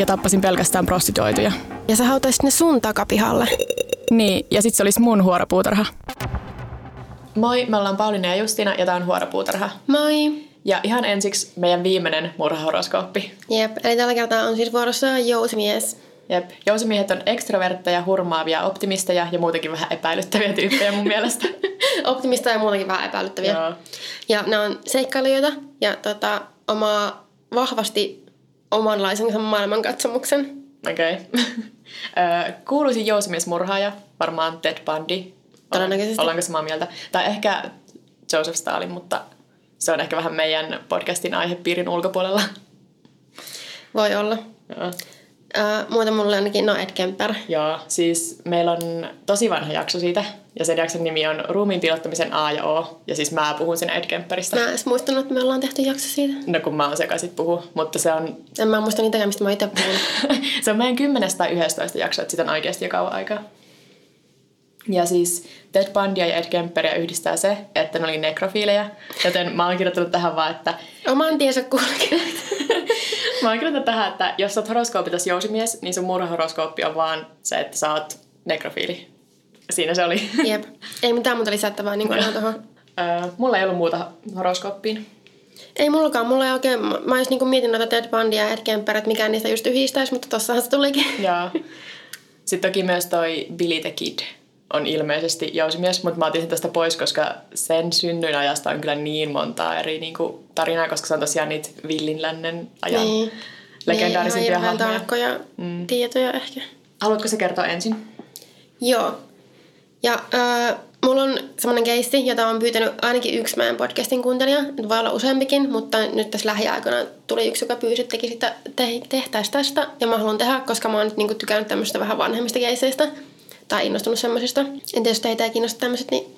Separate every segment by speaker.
Speaker 1: ja tappasin pelkästään prostituoituja.
Speaker 2: Ja sä hautaisit ne sun takapihalle.
Speaker 1: Niin, ja sit se olisi mun huoropuutarha.
Speaker 3: Moi, me ollaan Pauliina ja Justina ja tää on Huoropuutarha.
Speaker 2: Moi!
Speaker 3: Ja ihan ensiksi meidän viimeinen murhahoroskooppi.
Speaker 2: Jep, eli tällä kertaa on siis vuorossa jousimies.
Speaker 3: Jep, jousimiehet on ekstrovertteja, hurmaavia, optimisteja ja muutenkin vähän epäilyttäviä tyyppejä mun mielestä.
Speaker 2: Optimista ja muutenkin vähän epäilyttäviä.
Speaker 3: Joo.
Speaker 2: Ja ne on seikkailijoita ja tota, omaa vahvasti omanlaisensa maailmankatsomuksen.
Speaker 3: Okei. Okay. Kuuluisin jousimiesmurhaaja, varmaan Ted Bundy.
Speaker 2: Todennäköisesti.
Speaker 3: Ollaanko samaa mieltä? Tai ehkä Joseph Stalin, mutta se on ehkä vähän meidän podcastin aihepiirin ulkopuolella.
Speaker 2: Voi olla.
Speaker 3: Joo.
Speaker 2: Ää, muuten mulle ainakin, no Ed Kemper.
Speaker 3: Joo, siis meillä on tosi vanha jakso siitä, ja sen jakson nimi on Ruumiin pilottamisen A ja O, ja siis mä puhun siinä Ed Kemperistä.
Speaker 2: Mä en edes muistanut, että me ollaan tehty jakso siitä.
Speaker 3: No kun mä oon sekaisin puhu, mutta se on,
Speaker 2: En mä muista niitä, mistä mä itse puhun.
Speaker 3: se on meidän 10 tai 11 jakso, että sitä on oikeasti jo kauan aikaa. Ja siis Ted Bundy ja Ed Kemperia yhdistää se, että ne oli nekrofiilejä, joten mä oon kirjoittanut tähän vaan, että
Speaker 2: Oman tiensä kulkeneet.
Speaker 3: Mä oon kirjoittanut tähän, että jos sä oot horoskoopitas jousimies, niin sun murhahoroskooppi on vaan se, että sä oot nekrofiili. Siinä se oli.
Speaker 2: Jep. Ei mitään muuta lisättävää niin kuin tuohon.
Speaker 3: Mulla ei ollut muuta horoskooppiin.
Speaker 2: Ei mullakaan, mulla ei oikein, mä, just niinku mietin noita Ted Bundia ja Ed Kemper, että mikään niistä just yhdistäisi, mutta tossahan se tulikin.
Speaker 3: Ja sitten toki myös toi Billy the Kid on ilmeisesti jousimies, mutta mä otin sen tästä pois, koska sen synnyin ajasta on kyllä niin montaa eri niin kuin, tarinaa, koska se on tosiaan niitä villin lännen ajan
Speaker 2: Niin.
Speaker 3: legendaarisimpia
Speaker 2: niin,
Speaker 3: hahmoja.
Speaker 2: tarkkoja mm. tietoja ehkä.
Speaker 3: Haluatko se kertoa ensin?
Speaker 2: Joo. Ja äh, mulla on semmoinen keisti, jota on pyytänyt ainakin yksi meidän podcastin kuuntelija. Nyt voi olla useampikin, mutta nyt tässä lähiaikoina tuli yksi, joka pyysi, että tekisi sitä, te, tehtäisiin tästä. Ja mä haluan tehdä, koska mä oon nyt niinku tykännyt tämmöistä vähän vanhemmista keiseistä. Tai innostunut semmoisista. En tiedä, jos teitä ei kiinnosta tämmöiset, niin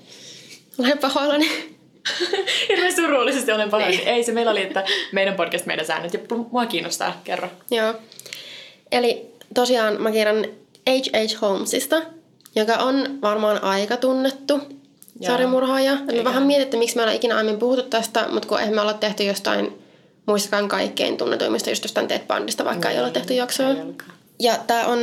Speaker 2: olen pahoillani.
Speaker 3: Hirveän surullisesti olen pahoin. Ei se meillä oli, että meidän podcast, meidän säännöt. Ja mua kiinnostaa, kerro.
Speaker 2: Joo. Eli tosiaan mä kirjan H.H. Holmesista, joka on varmaan aika tunnettu sarjamurhaaja. Mä
Speaker 3: Eikä.
Speaker 2: vähän mietin, että miksi me ollaan ikinä aiemmin puhuttu tästä, mutta kun eihän me olla tehty jostain muistakaan kaikkein tunnetuimmista just jostain Ted Bundista, vaikka ei olla tehty jaksoa. Ja tämä on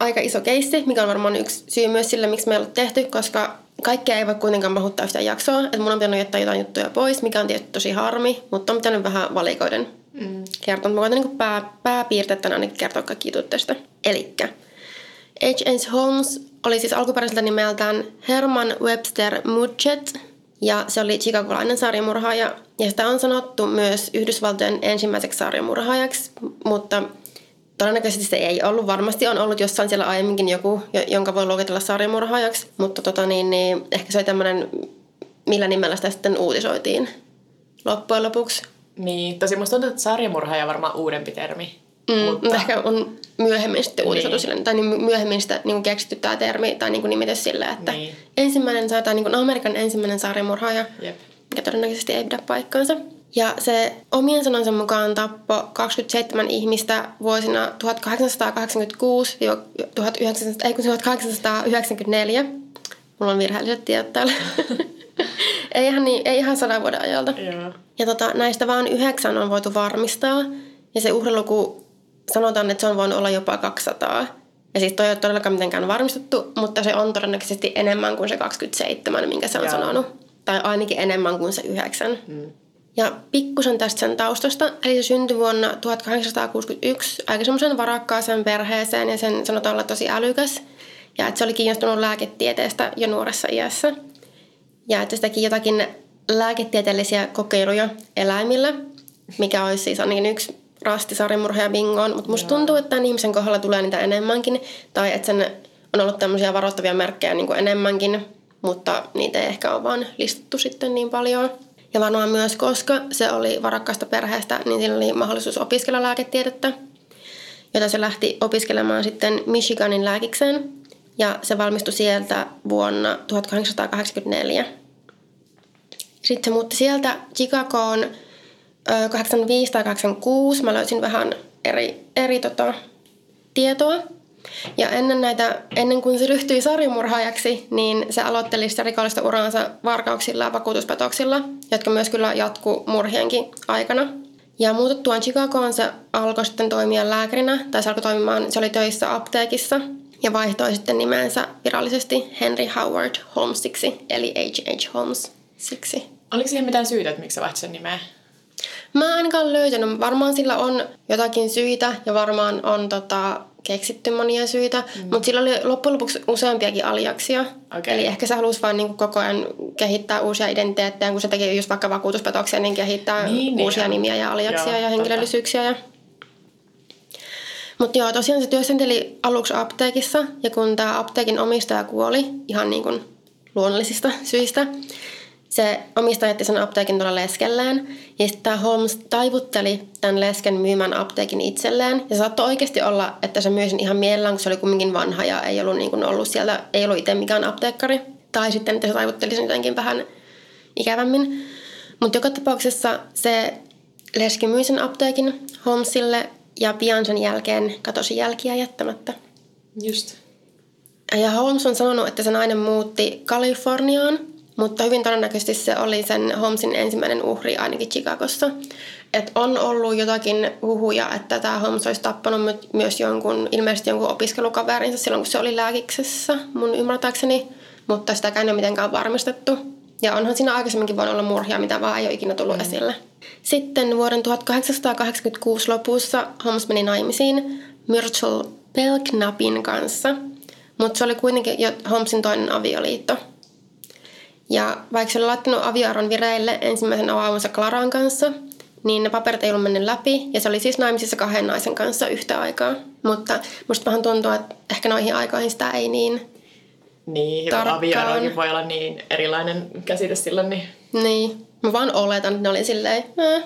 Speaker 2: aika iso keissi, mikä on varmaan yksi syy myös sille, miksi me ei olla tehty, koska kaikkea ei voi kuitenkaan mahuttaa yhtään jaksoa. Että mun on pitänyt jättää jotain juttuja pois, mikä on tietysti tosi harmi, mutta on pitänyt vähän valikoiden mm. kertoa. Mä koitan niin pää, pääpiirteettänä ainakin kertoa kaikki jutut tästä. Elikkä H.H. Holmes oli siis alkuperäiseltä nimeltään Herman Webster Mudgett, ja se oli chicagolainen sarjamurhaaja. Ja sitä on sanottu myös Yhdysvaltojen ensimmäiseksi sarjamurhaajaksi, mutta todennäköisesti se ei ollut. Varmasti on ollut jossain siellä aiemminkin joku, jo- jonka voi luokitella sarjamurhaajaksi, mutta tota niin, niin, ehkä se oli tämmöinen, millä nimellä sitä sitten uutisoitiin loppujen lopuksi.
Speaker 3: Niin, tosi musta tuntuu, että sarjamurhaaja on varmaan uudempi termi.
Speaker 2: Mm, mutta ehkä on myöhemmin sitten uutisoitu
Speaker 3: Niin.
Speaker 2: tai niin myöhemmin sitä niin keksitty tämä termi tai niin nimitys silleen, että
Speaker 3: Niin.
Speaker 2: ensimmäinen tai niin Amerikan ensimmäinen sarjamurhaaja,
Speaker 3: Jep.
Speaker 2: mikä todennäköisesti ei pidä paikkaansa. Ja se omien sanansa mukaan tappoi 27 ihmistä vuosina 1886-1900 ei kun 1894. Mulla on virheelliset tiedot täällä. ei, ihan niin, ei ihan sadan vuoden ajalta.
Speaker 3: Joo.
Speaker 2: Ja tota, näistä vain yhdeksän on voitu varmistaa. Ja se uhriluku sanotaan, että se on voinut olla jopa 200. Ja siis toi ei ole todellakaan mitenkään varmistettu, mutta se on todennäköisesti enemmän kuin se 27, minkä se on
Speaker 3: Joo.
Speaker 2: sanonut. Tai ainakin enemmän kuin se yhdeksän. Mm. Ja pikkusen tästä sen taustasta. Eli se syntyi vuonna 1861 aika semmoisen varakkaaseen perheeseen ja sen sanotaan olla tosi älykäs. Ja että se oli kiinnostunut lääketieteestä jo nuoressa iässä. Ja että se teki jotakin lääketieteellisiä kokeiluja eläimillä, mikä olisi siis ainakin yksi rasti sarjamurhaaja bingoon. Mutta musta tuntuu, että tämän ihmisen kohdalla tulee niitä enemmänkin. Tai että sen on ollut tämmöisiä varoittavia merkkejä niin kuin enemmänkin, mutta niitä ei ehkä ole vaan listattu sitten niin paljon. Ja varmaan myös, koska se oli varakkaasta perheestä, niin sillä oli mahdollisuus opiskella lääketiedettä. jota se lähti opiskelemaan sitten Michiganin lääkikseen. Ja se valmistui sieltä vuonna 1884. Sitten se muutti sieltä Chicagoon 85 tai 86. Mä löysin vähän eri, eri tota, tietoa. Ja ennen, näitä, ennen kuin se ryhtyi sarjamurhaajaksi, niin se aloitteli sitä rikollista uraansa varkauksilla ja vakuutuspetoksilla, jotka myös kyllä jatkuu murhienkin aikana. Ja muututtuaan Chicagoon se alkoi sitten toimia lääkärinä, tai se alkoi toimimaan, se oli töissä apteekissa, ja vaihtoi sitten nimensä virallisesti Henry Howard Holmesiksi, eli H.H. Holmes siksi.
Speaker 3: Oliko siihen mitään syytä, että miksi sä vaihtoit sen nimeä?
Speaker 2: Mä en ainakaan löytänyt. Varmaan sillä on jotakin syitä ja varmaan on tota, keksitty monia syitä, mm. mutta sillä oli loppujen lopuksi useampiakin aliaksia.
Speaker 3: Okay.
Speaker 2: Eli ehkä se halusi vaan niin koko ajan kehittää uusia identiteettejä, kun se teki just vaikka vakuutuspetoksia, niin kehittää
Speaker 3: Niin,
Speaker 2: uusia
Speaker 3: niin.
Speaker 2: nimiä ja aliaksia
Speaker 3: Joo,
Speaker 2: ja henkilöllisyyksiä. Ja... Mutta joo, tosiaan se työskenteli aluksi apteekissa ja kun tämä apteekin omistaja kuoli ihan niin kuin luonnollisista syistä, se omistaja jätti sen apteekin tuolla leskelleen. Ja sitten tämä Holmes taivutteli tämän lesken myymän apteekin itselleen. Ja saattoi oikeasti olla, että se myi sen ihan mielellään, kun se oli kumminkin vanha ja ei ollut, niin kuin ollut siellä, ei ollut itse mikään apteekkari. Tai sitten, että se taivutteli sen jotenkin vähän ikävämmin. Mutta joka tapauksessa se leski myi sen apteekin Holmesille ja pian sen jälkeen katosi jälkiä jättämättä.
Speaker 3: Just.
Speaker 2: Ja Holmes on sanonut, että se nainen muutti Kaliforniaan, mutta hyvin todennäköisesti se oli sen Holmesin ensimmäinen uhri ainakin Chicagossa. Et on ollut jotakin huhuja, että tämä Holmes olisi tappanut my- myös jonkun, ilmeisesti jonkun opiskelukaverinsa silloin, kun se oli lääkiksessä, mun ymmärtääkseni. Mutta sitäkään ei ole mitenkään varmistettu. Ja onhan siinä aikaisemminkin voinut olla murhia, mitä vaan ei ole ikinä tullut mm. esille. Sitten vuoden 1886 lopussa Holmes meni naimisiin Myrtle Belknapin kanssa, mutta se oli kuitenkin jo Holmesin toinen avioliitto. Ja vaikka se oli laittanut avioaron vireille ensimmäisen avaamansa Claran kanssa, niin ne paperit ei ollut mennyt läpi, ja se oli siis naimisissa kahden naisen kanssa yhtä aikaa. Mutta musta vähän tuntuu, että ehkä noihin aikoihin sitä ei niin...
Speaker 3: Niin, avioerokin voi olla niin erilainen käsite silloin, niin
Speaker 2: Niin, mä vaan oletan, että ne oli silleen, eh,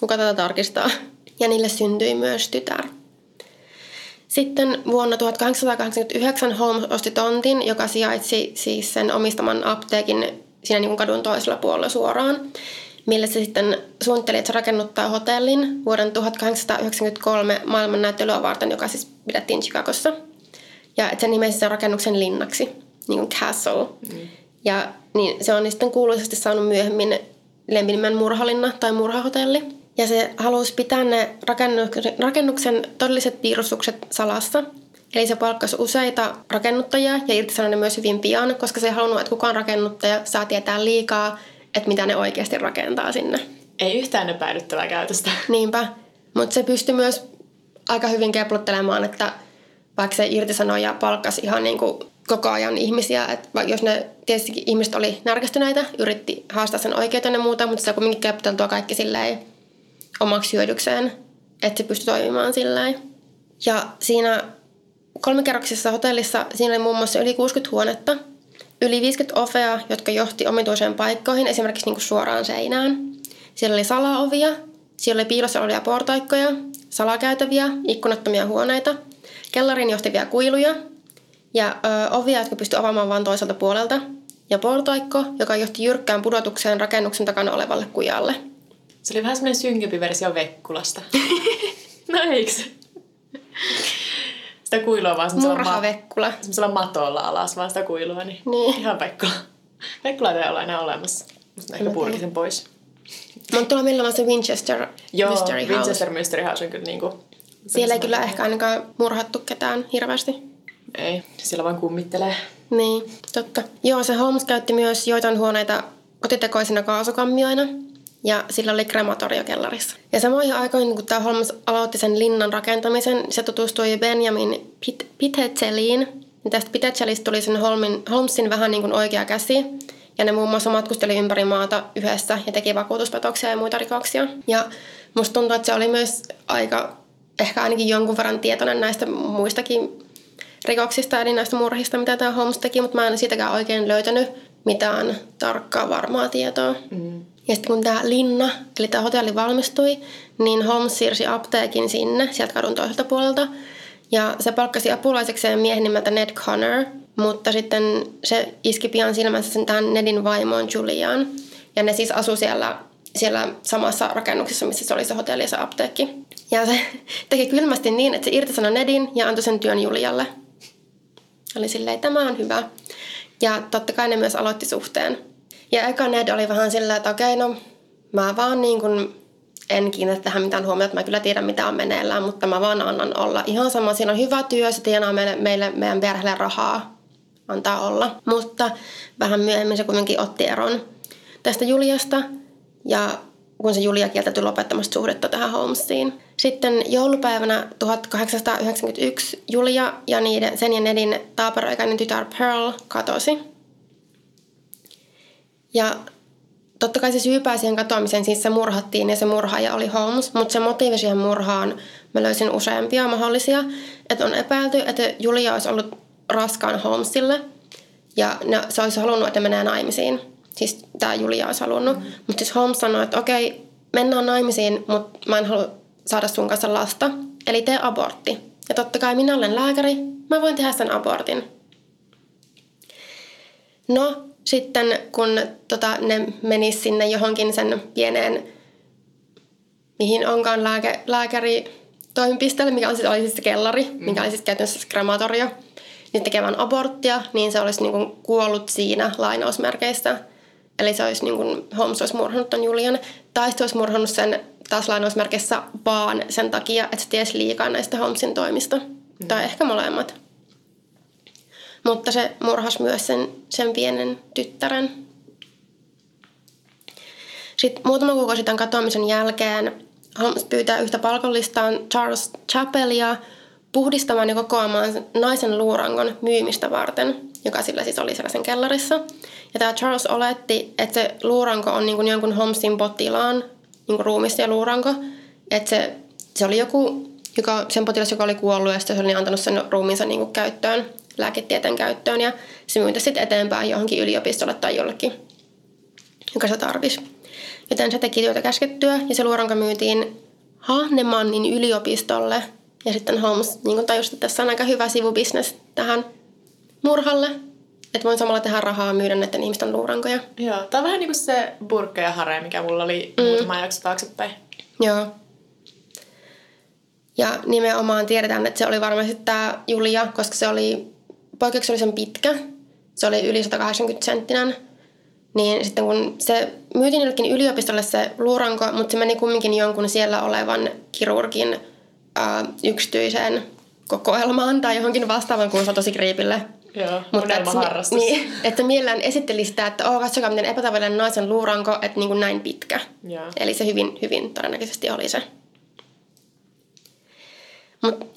Speaker 2: kuka tätä tarkistaa. Ja niille syntyi myös tytär. Sitten vuonna 1889 Holmes osti tontin, joka sijaitsi siis sen omistaman apteekin siinä niin kuin kadun toisella puolella suoraan, millä se sitten suunnitteli, että se rakennuttaa hotellin vuoden 1893 maailmannäyttelyä varten, joka siis pidettiin Chicagossa. Ja että se nimesi sen rakennuksen linnaksi, niin kuin castle. Mm. Ja niin, se on sitten kuuluisesti saanut myöhemmin lempinimen murhalinna tai murhahotelli. Ja se halusi pitää ne rakennuksen, todelliset piirustukset salassa. Eli se palkkasi useita rakennuttajia ja irtisanoi ne myös hyvin pian, koska se ei halunnut, että kukaan rakennuttaja saa tietää liikaa, että mitä ne oikeasti rakentaa sinne.
Speaker 3: ei yhtään epäilyttävää käytöstä.
Speaker 2: Niinpä. Mutta se pystyi myös aika hyvin keplottelemaan, että vaikka se irtisanoi ja palkkasi ihan niin kuin koko ajan ihmisiä, että jos ne tietysti ihmiset oli närkästyneitä, yritti haastaa sen oikeuteen ja muuta, mutta se kuitenkin keploteltua kaikki silleen omaksi hyödykseen, että se pystyi toimimaan silleen. Ja siinä kolmikerroksisessa hotellissa siinä oli muun muassa yli 60 huonetta, yli 50 ovea, jotka johti omituiseen paikkoihin, esimerkiksi niin kuin suoraan seinään. Siellä oli salaovia, siellä oli piilossa olevia portaikkoja, salakäytäviä, ikkunattomia huoneita, kellarin johtivia kuiluja ja ö, ovia, jotka pystyi avaamaan vain toiselta puolelta, ja portaikko, joka johti jyrkkään pudotukseen rakennuksen takana olevalle kujalle.
Speaker 3: Se oli vähän semmoinen synkempi versio Vekkulasta. no eiks? Sitä kuilua vaan semmoisella, ma-
Speaker 2: Murhavekkula.
Speaker 3: semmoisella matolla alas vaan sitä kuilua, niin,
Speaker 2: Niin.
Speaker 3: ihan Vekkula. Vekkula ei ole enää olemassa. Musta ehkä
Speaker 2: mä
Speaker 3: purki
Speaker 2: tiedä.
Speaker 3: sen pois.
Speaker 2: Mutta tuolla millä on se Winchester
Speaker 3: Joo,
Speaker 2: Mystery House.
Speaker 3: Winchester Mystery House on kyllä niinku...
Speaker 2: Siellä ei kyllä ehkä ainakaan murhattu ketään hirveästi.
Speaker 3: Ei, siellä vaan kummittelee.
Speaker 2: Niin, totta. Joo, se Holmes käytti myös joitain huoneita kotitekoisina kaasukammioina ja sillä oli krematorio kellarissa. Ja samoihin aikoihin, kun tämä Holmes aloitti sen linnan rakentamisen, se tutustui Benjamin Pit-. Ja tästä Pitechelistä tuli sen Holmin, Holmesin vähän niin kuin oikea käsi. Ja ne muun muassa matkusteli ympäri maata yhdessä ja teki vakuutuspetoksia ja muita rikoksia. Ja musta tuntuu, että se oli myös aika, ehkä ainakin jonkun verran tietoinen näistä muistakin rikoksista, eli näistä murhista, mitä tämä Holmes teki, mutta mä en siitäkään oikein löytänyt mitään tarkkaa varmaa tietoa.
Speaker 3: Mm.
Speaker 2: Ja sitten kun tämä linna, eli tämä hotelli valmistui, niin Holmes siirsi apteekin sinne, sieltä kadun toiselta puolelta. Ja se palkkasi apulaisekseen miehen nimeltä Ned Connor, mutta sitten se iski pian silmänsä sen tähän Nedin vaimoon Juliaan. Ja ne siis asu siellä, siellä samassa rakennuksessa, missä se oli se hotelli ja se apteekki. Ja se teki kylmästi niin, että se irtisanoi Nedin ja antoi sen työn Julialle. Oli silleen, tämä on hyvä. Ja totta kai ne myös aloitti suhteen. Ja eka Ned oli vähän silleen, että okei, no mä vaan niin kuin en kiinnitä tähän mitään huomiota, että mä kyllä tiedän mitä on meneillään, mutta mä vaan annan olla. Ihan sama, siinä on hyvä työ, se tienaa meille, meille meidän perheelle rahaa, antaa olla. Mutta vähän myöhemmin se kuitenkin otti eron tästä Juliasta ja kun se Julia kieltäytyi lopettamasta suhdetta tähän Holmesiin. Sitten joulupäivänä 1891 Julia ja niiden, sen ja Nedin taaperoikainen tytär Pearl katosi. Ja totta kai se syypää siihen katoamiseen, siis se murhattiin ja se murhaaja oli Holmes, mutta se motiivi siihen murhaan mä löysin useampia mahdollisia. Että on epäilty, että Julia olisi ollut raskaan Holmesille ja ne, se olisi halunnut, että menee naimisiin. Siis tämä Julia olisi halunnut. Mm. Mutta siis Holmes sanoi, että okei, mennään naimisiin, mutta mä en halua saada sun kanssa lasta. Eli tee abortti. Ja totta kai minä olen lääkäri, mä voin tehdä sen abortin. No, sitten kun tota, ne menis sinne johonkin sen pieneen, mihin onkaan lääke, lääkäri toimipisteelle, mikä on siis, oli siis se kellari, mm. mikä oli siis käytännössä krematorio, niin tekemään aborttia, niin se olisi niin kuin kuollut siinä lainausmerkeistä. Eli se olisi niin kuin, Holmes olisi murhannut ton Julian, tai sitten olisi murhannut sen taas lainausmerkeissä vaan sen takia, että se tiesi liikaa näistä Holmesin toimista. Mm. Tai ehkä molemmat. Mutta se murhasi myös sen, sen pienen tyttären. Sitten muutama kuukausi tämän katoamisen jälkeen Holmes pyytää yhtä palkollistaan Charles Chappelia puhdistamaan ja kokoamaan naisen luurangon myymistä varten, joka sillä siis oli sellaisen kellarissa. Ja tämä Charles oletti, että se luuranko on niin kuin jonkun Holmesin potilaan niin kuin ja luuranko. Että se, se oli joku, joka, sen potilas, joka oli kuollut ja sitten se oli antanut sen ruumiinsa niin kuin käyttöön lääketieteen käyttöön ja se myytä sitten eteenpäin johonkin yliopistolle tai jollekin, joka se tarvisi. Joten se teki työtä käskettyä ja se luoronka myytiin Hahnemannin yliopistolle ja sitten Holmes niin tajusi, että tässä on aika hyvä sivubisnes tähän murhalle, että voin samalla tehdä rahaa myydä näiden ihmisten luurankoja.
Speaker 3: Joo, tämä on vähän niin kuin se burkka ja hare, mikä mulla oli mm. muutama jakso taaksepäin.
Speaker 2: Joo. Ja nimenomaan tiedetään, että se oli varmasti tämä Julia, koska se oli poikkeuksellisen pitkä. Se oli yli 180 senttinen. Niin sitten kun se myytiin jollekin yliopistolle se luuranko, mutta se meni kumminkin jonkun siellä olevan kirurgin ää, yksityiseen kokoelmaan tai johonkin vastaavan, kun se on tosi kriipille.
Speaker 3: Joo, Mutta et,
Speaker 2: niin, että mielellään esitteli sitä, että oh, katsokaa miten epätavallinen naisen luuranko, että niin kuin näin pitkä.
Speaker 3: Joo.
Speaker 2: Eli se hyvin, hyvin todennäköisesti oli se.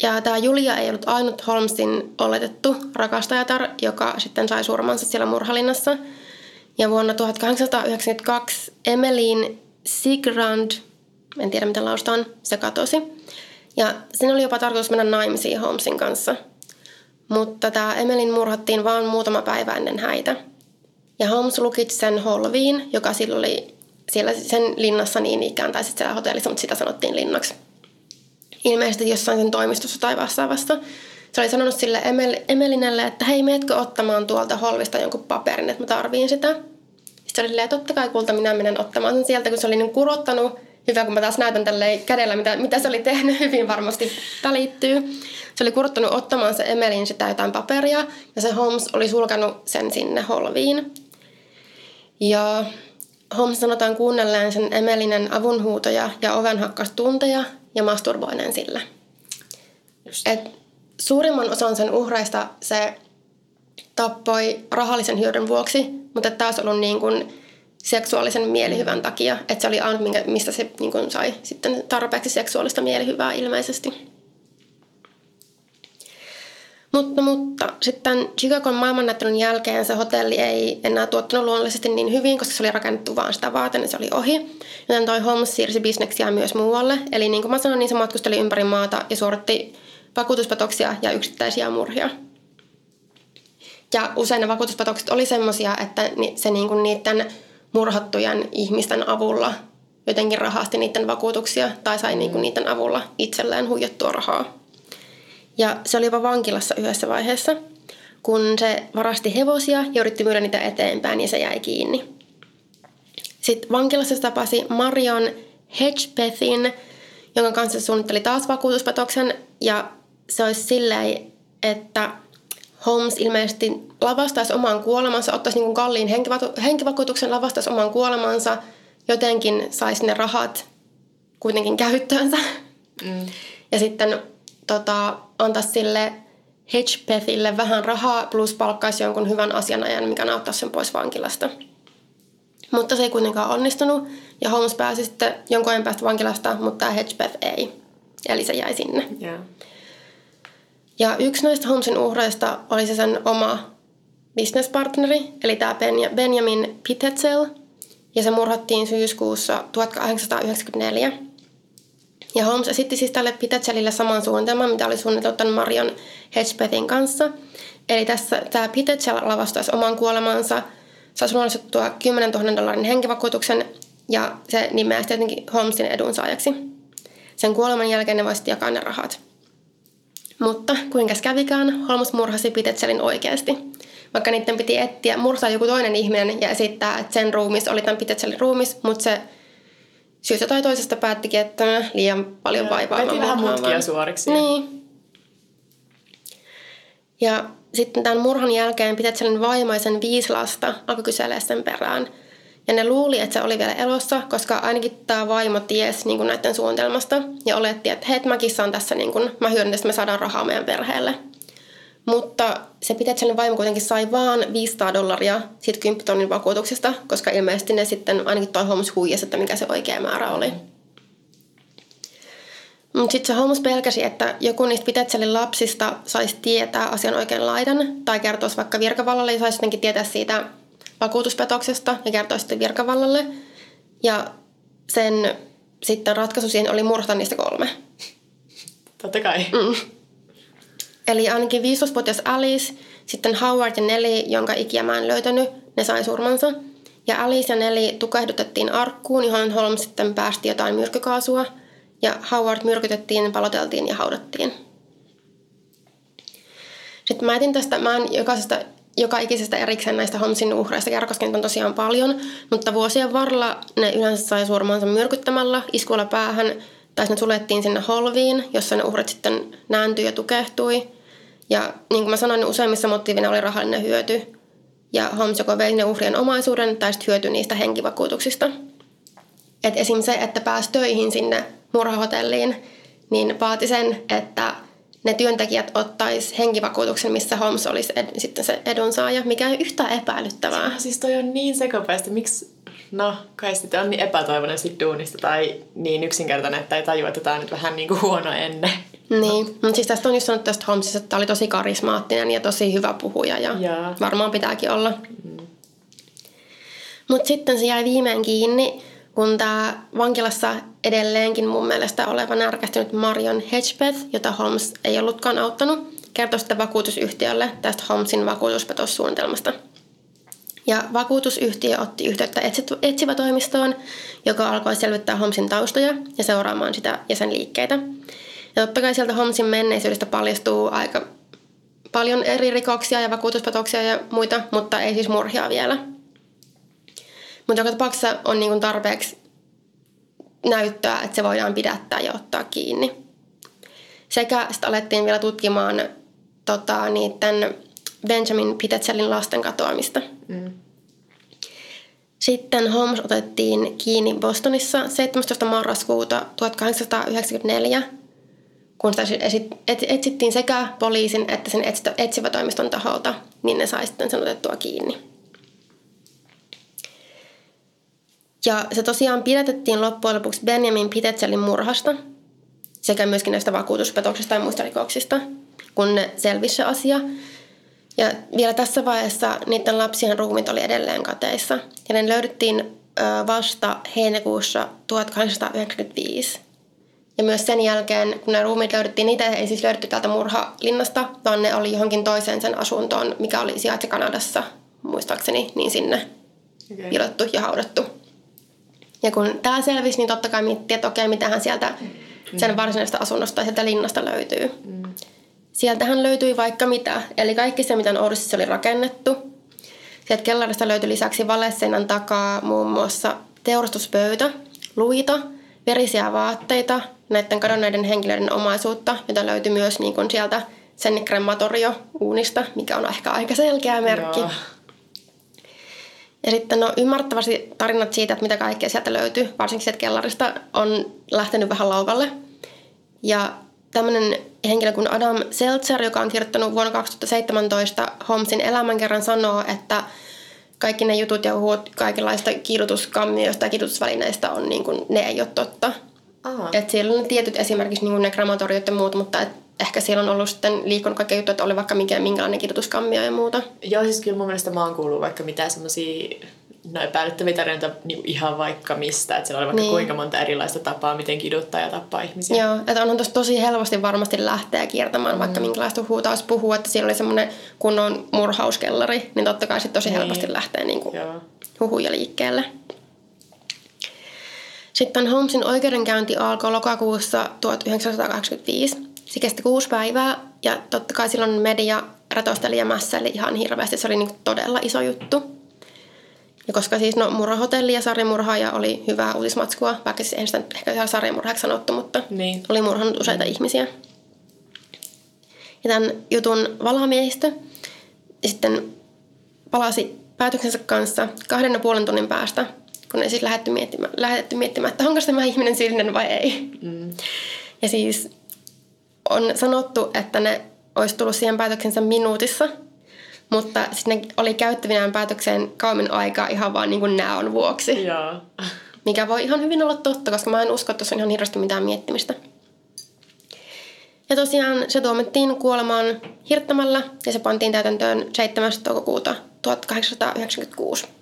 Speaker 2: Ja tämä Julia ei ollut ainut Holmesin oletettu rakastajatar, joka sitten sai surmansa siellä murhalinnassa. Ja vuonna 1892 Emmeline Sigrand, en tiedä miten laustaan, se katosi. Ja sen oli jopa tarkoitus mennä naimisiin Holmesin kanssa. Mutta tämä Emelin murhattiin vain muutama päivä ennen häitä. Ja Holmes lukitsi sen holviin, joka silloin oli siellä sen linnassa niin ikään, tai sitten siellä hotellissa, mutta sitä sanottiin linnaksi ilmeisesti jossain sen toimistossa tai vastaavasta. Se oli sanonut sille Emel, Emelinelle, että hei, meetkö ottamaan tuolta holvista jonkun paperin, että mä tarviin sitä. Sitten oli silleen, totta kai kulta, minä menen ottamaan sen sieltä, kun se oli niin kurottanut. Hyvä, kun mä taas näytän tälle kädellä, mitä, mitä se oli tehnyt, hyvin varmasti välittyy. Se oli kurottanut ottamaan se Emelin sitä jotain paperia, ja se Holmes oli sulkanut sen sinne holviin. Ja Holmes sanotaan kuunnelleen sen Emelinen avunhuutoja ja ovenhakkastunteja ja masturboinen sillä. Et suurimman osan sen uhreista se tappoi rahallisen hyödyn vuoksi, mutta taas ollut niin kuin seksuaalisen mielihyvän takia. Että se oli ainut, mistä se niin kuin sai sitten tarpeeksi seksuaalista mielihyvää ilmeisesti. Mutta, mutta sitten Chicagon maailmannäyttelyn jälkeen se hotelli ei enää tuottanut luonnollisesti niin hyvin, koska se oli rakennettu vaan sitä varten, niin se oli ohi. Joten toi Holmes siirsi bisneksiä myös muualle. Eli niin kuin mä sanoin, niin se matkusteli ympäri maata ja suoritti vakuutuspetoksia ja yksittäisiä murhia. Ja usein ne vakuutuspetokset oli semmoisia, että se niin kuin niiden murhattujen ihmisten avulla jotenkin rahasti niiden vakuutuksia tai sai mm. niinku niiden avulla itselleen huijattua rahaa. Ja se oli jopa vankilassa yhdessä vaiheessa, kun se varasti hevosia ja yritti myydä niitä eteenpäin ja se jäi kiinni. Sitten vankilassa se tapasi Marion Hedgepethin, jonka kanssa suunnitteli taas vakuutuspetoksen ja se olisi silleen, että Holmes ilmeisesti lavastaisi omaan kuolemansa, ottaisi niin kalliin henkivakuutuksen, lavastaisi omaan kuolemansa, jotenkin saisi ne rahat kuitenkin käyttöönsä. Mm. Ja sitten tota, antaisi sille Hedgepethille vähän rahaa plus palkkaisi jonkun hyvän asianajan, mikä auttaisi sen pois vankilasta. Mutta se ei kuitenkaan onnistunut ja Holmes pääsi sitten jonkun ajan päästä vankilasta, mutta tämä Hedgepeth ei. Eli se jäi sinne.
Speaker 3: Yeah.
Speaker 2: Ja yksi näistä Holmesin uhreista oli se sen oma businesspartneri, eli tämä Benjamin Pitetsel, ja se murhattiin syyskuussa 1894. Ja Holmes esitti siis tälle Pitetselille saman suunnitelman, mitä oli suunniteltu tämän Marion Hedgepethin kanssa. Eli tässä tämä Pitetsel lavastaisi oman kuolemansa, saisi luonnollistettua 10 000 dollarin henkivakuutuksen ja se nimeäisi tietenkin Holmesin edunsaajaksi. Sen kuoleman jälkeen ne voisivat jakaa ne rahat. Mutta kuinka kävikään, Holmes murhasi Pitetselin oikeasti. Vaikka niiden piti etsiä, mursaa joku toinen ihminen ja esittää, että sen ruumis oli tämän Pitetselin ruumis, mutta se syystä tai toisesta päättikin, että liian paljon vaivaa.
Speaker 3: Veti vähän mutkia suoriksi.
Speaker 2: Niin. Ja sitten tämän murhan jälkeen Pitetselin vaimaisen viisi lasta alkoi kyselee sen perään – ja ne luuli, että se oli vielä elossa, koska ainakin tämä vaimo ties niin kuin näiden suunnitelmasta ja oletti, että hei, mäkin saan tässä, niin kuin, mä hyödyn, että me saadaan rahaa meidän perheelle. Mutta se Pitetsellin vaimo kuitenkin sai vaan 500 dollaria siitä 10 tonnin vakuutuksesta, koska ilmeisesti ne sitten ainakin toi Holmes huijasi, että mikä se oikea määrä oli. Mutta sitten se Holmes pelkäsi, että joku niistä Pitetsellin lapsista saisi tietää asian oikein laidan tai kertoisi vaikka virkavallalle ja saisi jotenkin tietää siitä vakuutuspetoksesta ja kertoi sitten virkavallalle. Ja sen sitten ratkaisu siihen oli murhata niistä kolme.
Speaker 3: Totta kai.
Speaker 2: Mm. Eli ainakin 15-vuotias Alice, sitten Howard ja Nelly, jonka ikiä mä en löytänyt, ne sai surmansa. Ja Alice ja Nelly tukehdutettiin arkkuun, johon Holmes sitten päästi jotain myrkykaasua. Ja Howard myrkytettiin, paloteltiin ja haudattiin. Sitten mä etin tästä, mä en jokaisesta joka ikisestä erikseen näistä Holmesin uhreista kerro, koska on tosiaan paljon, mutta vuosien varrella ne yleensä sai surmansa myrkyttämällä, iskuilla päähän, tai ne sulettiin sinne holviin, jossa ne uhrit sitten nääntyi ja tukehtui. Ja niin kuin mä sanoin, niin useimmissa motiivina oli rahallinen hyöty. Ja Holmes joko vei ne uhrien omaisuuden tai sitten hyötyi niistä henkivakuutuksista. Et esim. se, että pääsi töihin sinne murhahotelliin, niin vaati sen, että ne työntekijät ottais henkivakuutuksen, missä Holmes olisi ed- sitten se edunsaaja, mikä on yhtä epäilyttävää.
Speaker 3: Se, siis toi on niin sekapäistä. Miksi, no kai sitten on niin epätoivoinen sit duunista tai niin yksinkertainen, että ei tajua, että tämä on nyt vähän niin kuin huono ennen.
Speaker 2: Niin, mutta siis tästä on just sanottu tästä Holmesista, että tämä oli tosi karismaattinen ja tosi hyvä puhuja ja
Speaker 3: Jaa.
Speaker 2: varmaan pitääkin olla. Mm. Mutta sitten se jäi viimein kiinni, kun tämä vankilassa edelleenkin mun mielestä oleva närkästynyt Marion Hedgepeth, jota Holmes ei ollutkaan auttanut, kertoi sitten vakuutusyhtiölle tästä Holmesin vakuutuspetossuunnitelmasta. Ja vakuutusyhtiö otti yhteyttä etsivätoimistoon, joka alkoi selvittää Holmesin taustoja ja seuraamaan sitä ja sen liikkeitä. Ja totta kai sieltä Holmesin menneisyydestä paljastuu aika paljon eri rikoksia ja vakuutuspetoksia ja muita, mutta ei siis murhia vielä. Mutta joka tapauksessa on niin tarpeeksi näyttöä, että se voidaan pidättää ja ottaa kiinni. Sekä sitten alettiin vielä tutkimaan tota, niiden Benjamin Pitetselin lasten katoamista. Mm. Sitten Holmes otettiin kiinni Bostonissa 17. marraskuuta 1894, kun sitä etsittiin sekä poliisin että sen etsivätoimiston taholta, niin ne sai sitten sen otettua kiinni. Ja se tosiaan pidätettiin loppujen lopuksi Benjamin Pitetselin murhasta sekä myöskin näistä vakuutuspetoksista ja muista rikoksista, kun ne selvisi se asia. Ja vielä tässä vaiheessa niiden lapsien ruumit oli edelleen kateissa. Ja ne löydettiin vasta heinäkuussa 1895. Ja myös sen jälkeen, kun ne ruumit löydettiin, niitä ei siis löydetty täältä murhalinnasta, vaan ne oli johonkin toiseen sen asuntoon, mikä oli sijaitse Kanadassa, muistaakseni, niin sinne okay.
Speaker 3: Okei.
Speaker 2: piilotettu ja haudattu. Ja kun tämä selvisi, niin totta kai miettii, että okei, mitähän sieltä sen varsinaisesta asunnosta sieltä linnasta löytyy.
Speaker 3: Mm.
Speaker 2: Sieltähän löytyi vaikka mitä, eli kaikki se, mitä Orsissa oli rakennettu. Sieltä kellarista löytyi lisäksi valeseinän takaa muun muassa teurastuspöytä, luita, verisiä vaatteita, näiden kadonneiden henkilöiden omaisuutta, jota löytyi myös niin kuin sieltä sen krematorio uunista, mikä on ehkä aika selkeä merkki.
Speaker 3: Joo.
Speaker 2: Ja sitten no ymmärrettävästi tarinat siitä, että mitä kaikkea sieltä löytyy, varsinkin sieltä kellarista, on lähtenyt vähän laukalle. Ja tämmöinen henkilö kuin Adam Seltzer, joka on kirjoittanut vuonna 2017 Holmesin elämänkerran, sanoo, että kaikki ne jutut ja huut kaikenlaista kidutuskammioista ja kidutusvälineistä on niin kuin, ne ei ole totta.
Speaker 3: Aha.
Speaker 2: Et siellä on tietyt esimerkiksi niin ne krematoriot ja muut, mutta et ehkä siellä on ollut sitten liikkunut kaikkea juttuja, että oli vaikka mikä, minkälainen kidutuskammio ja muuta.
Speaker 3: Joo, siis kyllä mun mielestä mä oon kuullut vaikka mitään semmosia no epäilyttäviä tarinoita niin ihan vaikka mistä. Että siellä oli vaikka
Speaker 2: Niin.
Speaker 3: kuinka monta erilaista tapaa, miten kiduttaa ja tappaa ihmisiä.
Speaker 2: Joo, että onhan tosi, tosi helposti varmasti lähteä kiertämään mm. vaikka minkälaista huuta olisi puhua, että siellä oli semmoinen kunnon murhauskellari, niin totta kai sitten tosi
Speaker 3: Niin.
Speaker 2: helposti lähtee niin kuin huhuja liikkeelle. Sitten Holmesin oikeudenkäynti alkoi lokakuussa 1985. Se kesti kuusi päivää ja totta kai silloin media ratosteli ja mässäili ihan hirveästi. Se oli niin todella iso juttu. Ja koska siis no, murhahotelli ja sarjamurhaaja oli hyvää uutismatskua, vaikka siis en sitä ehkä ihan sarjamurhaajaksi sanottu, mutta
Speaker 3: Niin.
Speaker 2: oli murhannut useita ihmisiä. Ja tämän jutun valamiehistö sitten palasi päätöksensä kanssa kahden ja puolen tunnin päästä, kun ei siis lähdetty miettimään, lähdetty miettimään, että onko tämä ihminen syyllinen vai ei.
Speaker 3: Mm.
Speaker 2: Ja siis on sanottu, että ne olisi tullut siihen päätöksensä minuutissa, mutta sitten ne oli käyttävinään päätökseen kauemmin aikaa ihan vaan niin kuin näön vuoksi.
Speaker 3: Joo.
Speaker 2: Mikä voi ihan hyvin olla totta, koska mä en usko, että tuossa on ihan hirveästi mitään miettimistä. Ja tosiaan se tuomittiin kuolemaan hirttämällä ja se pantiin täytäntöön 7. toukokuuta 1896.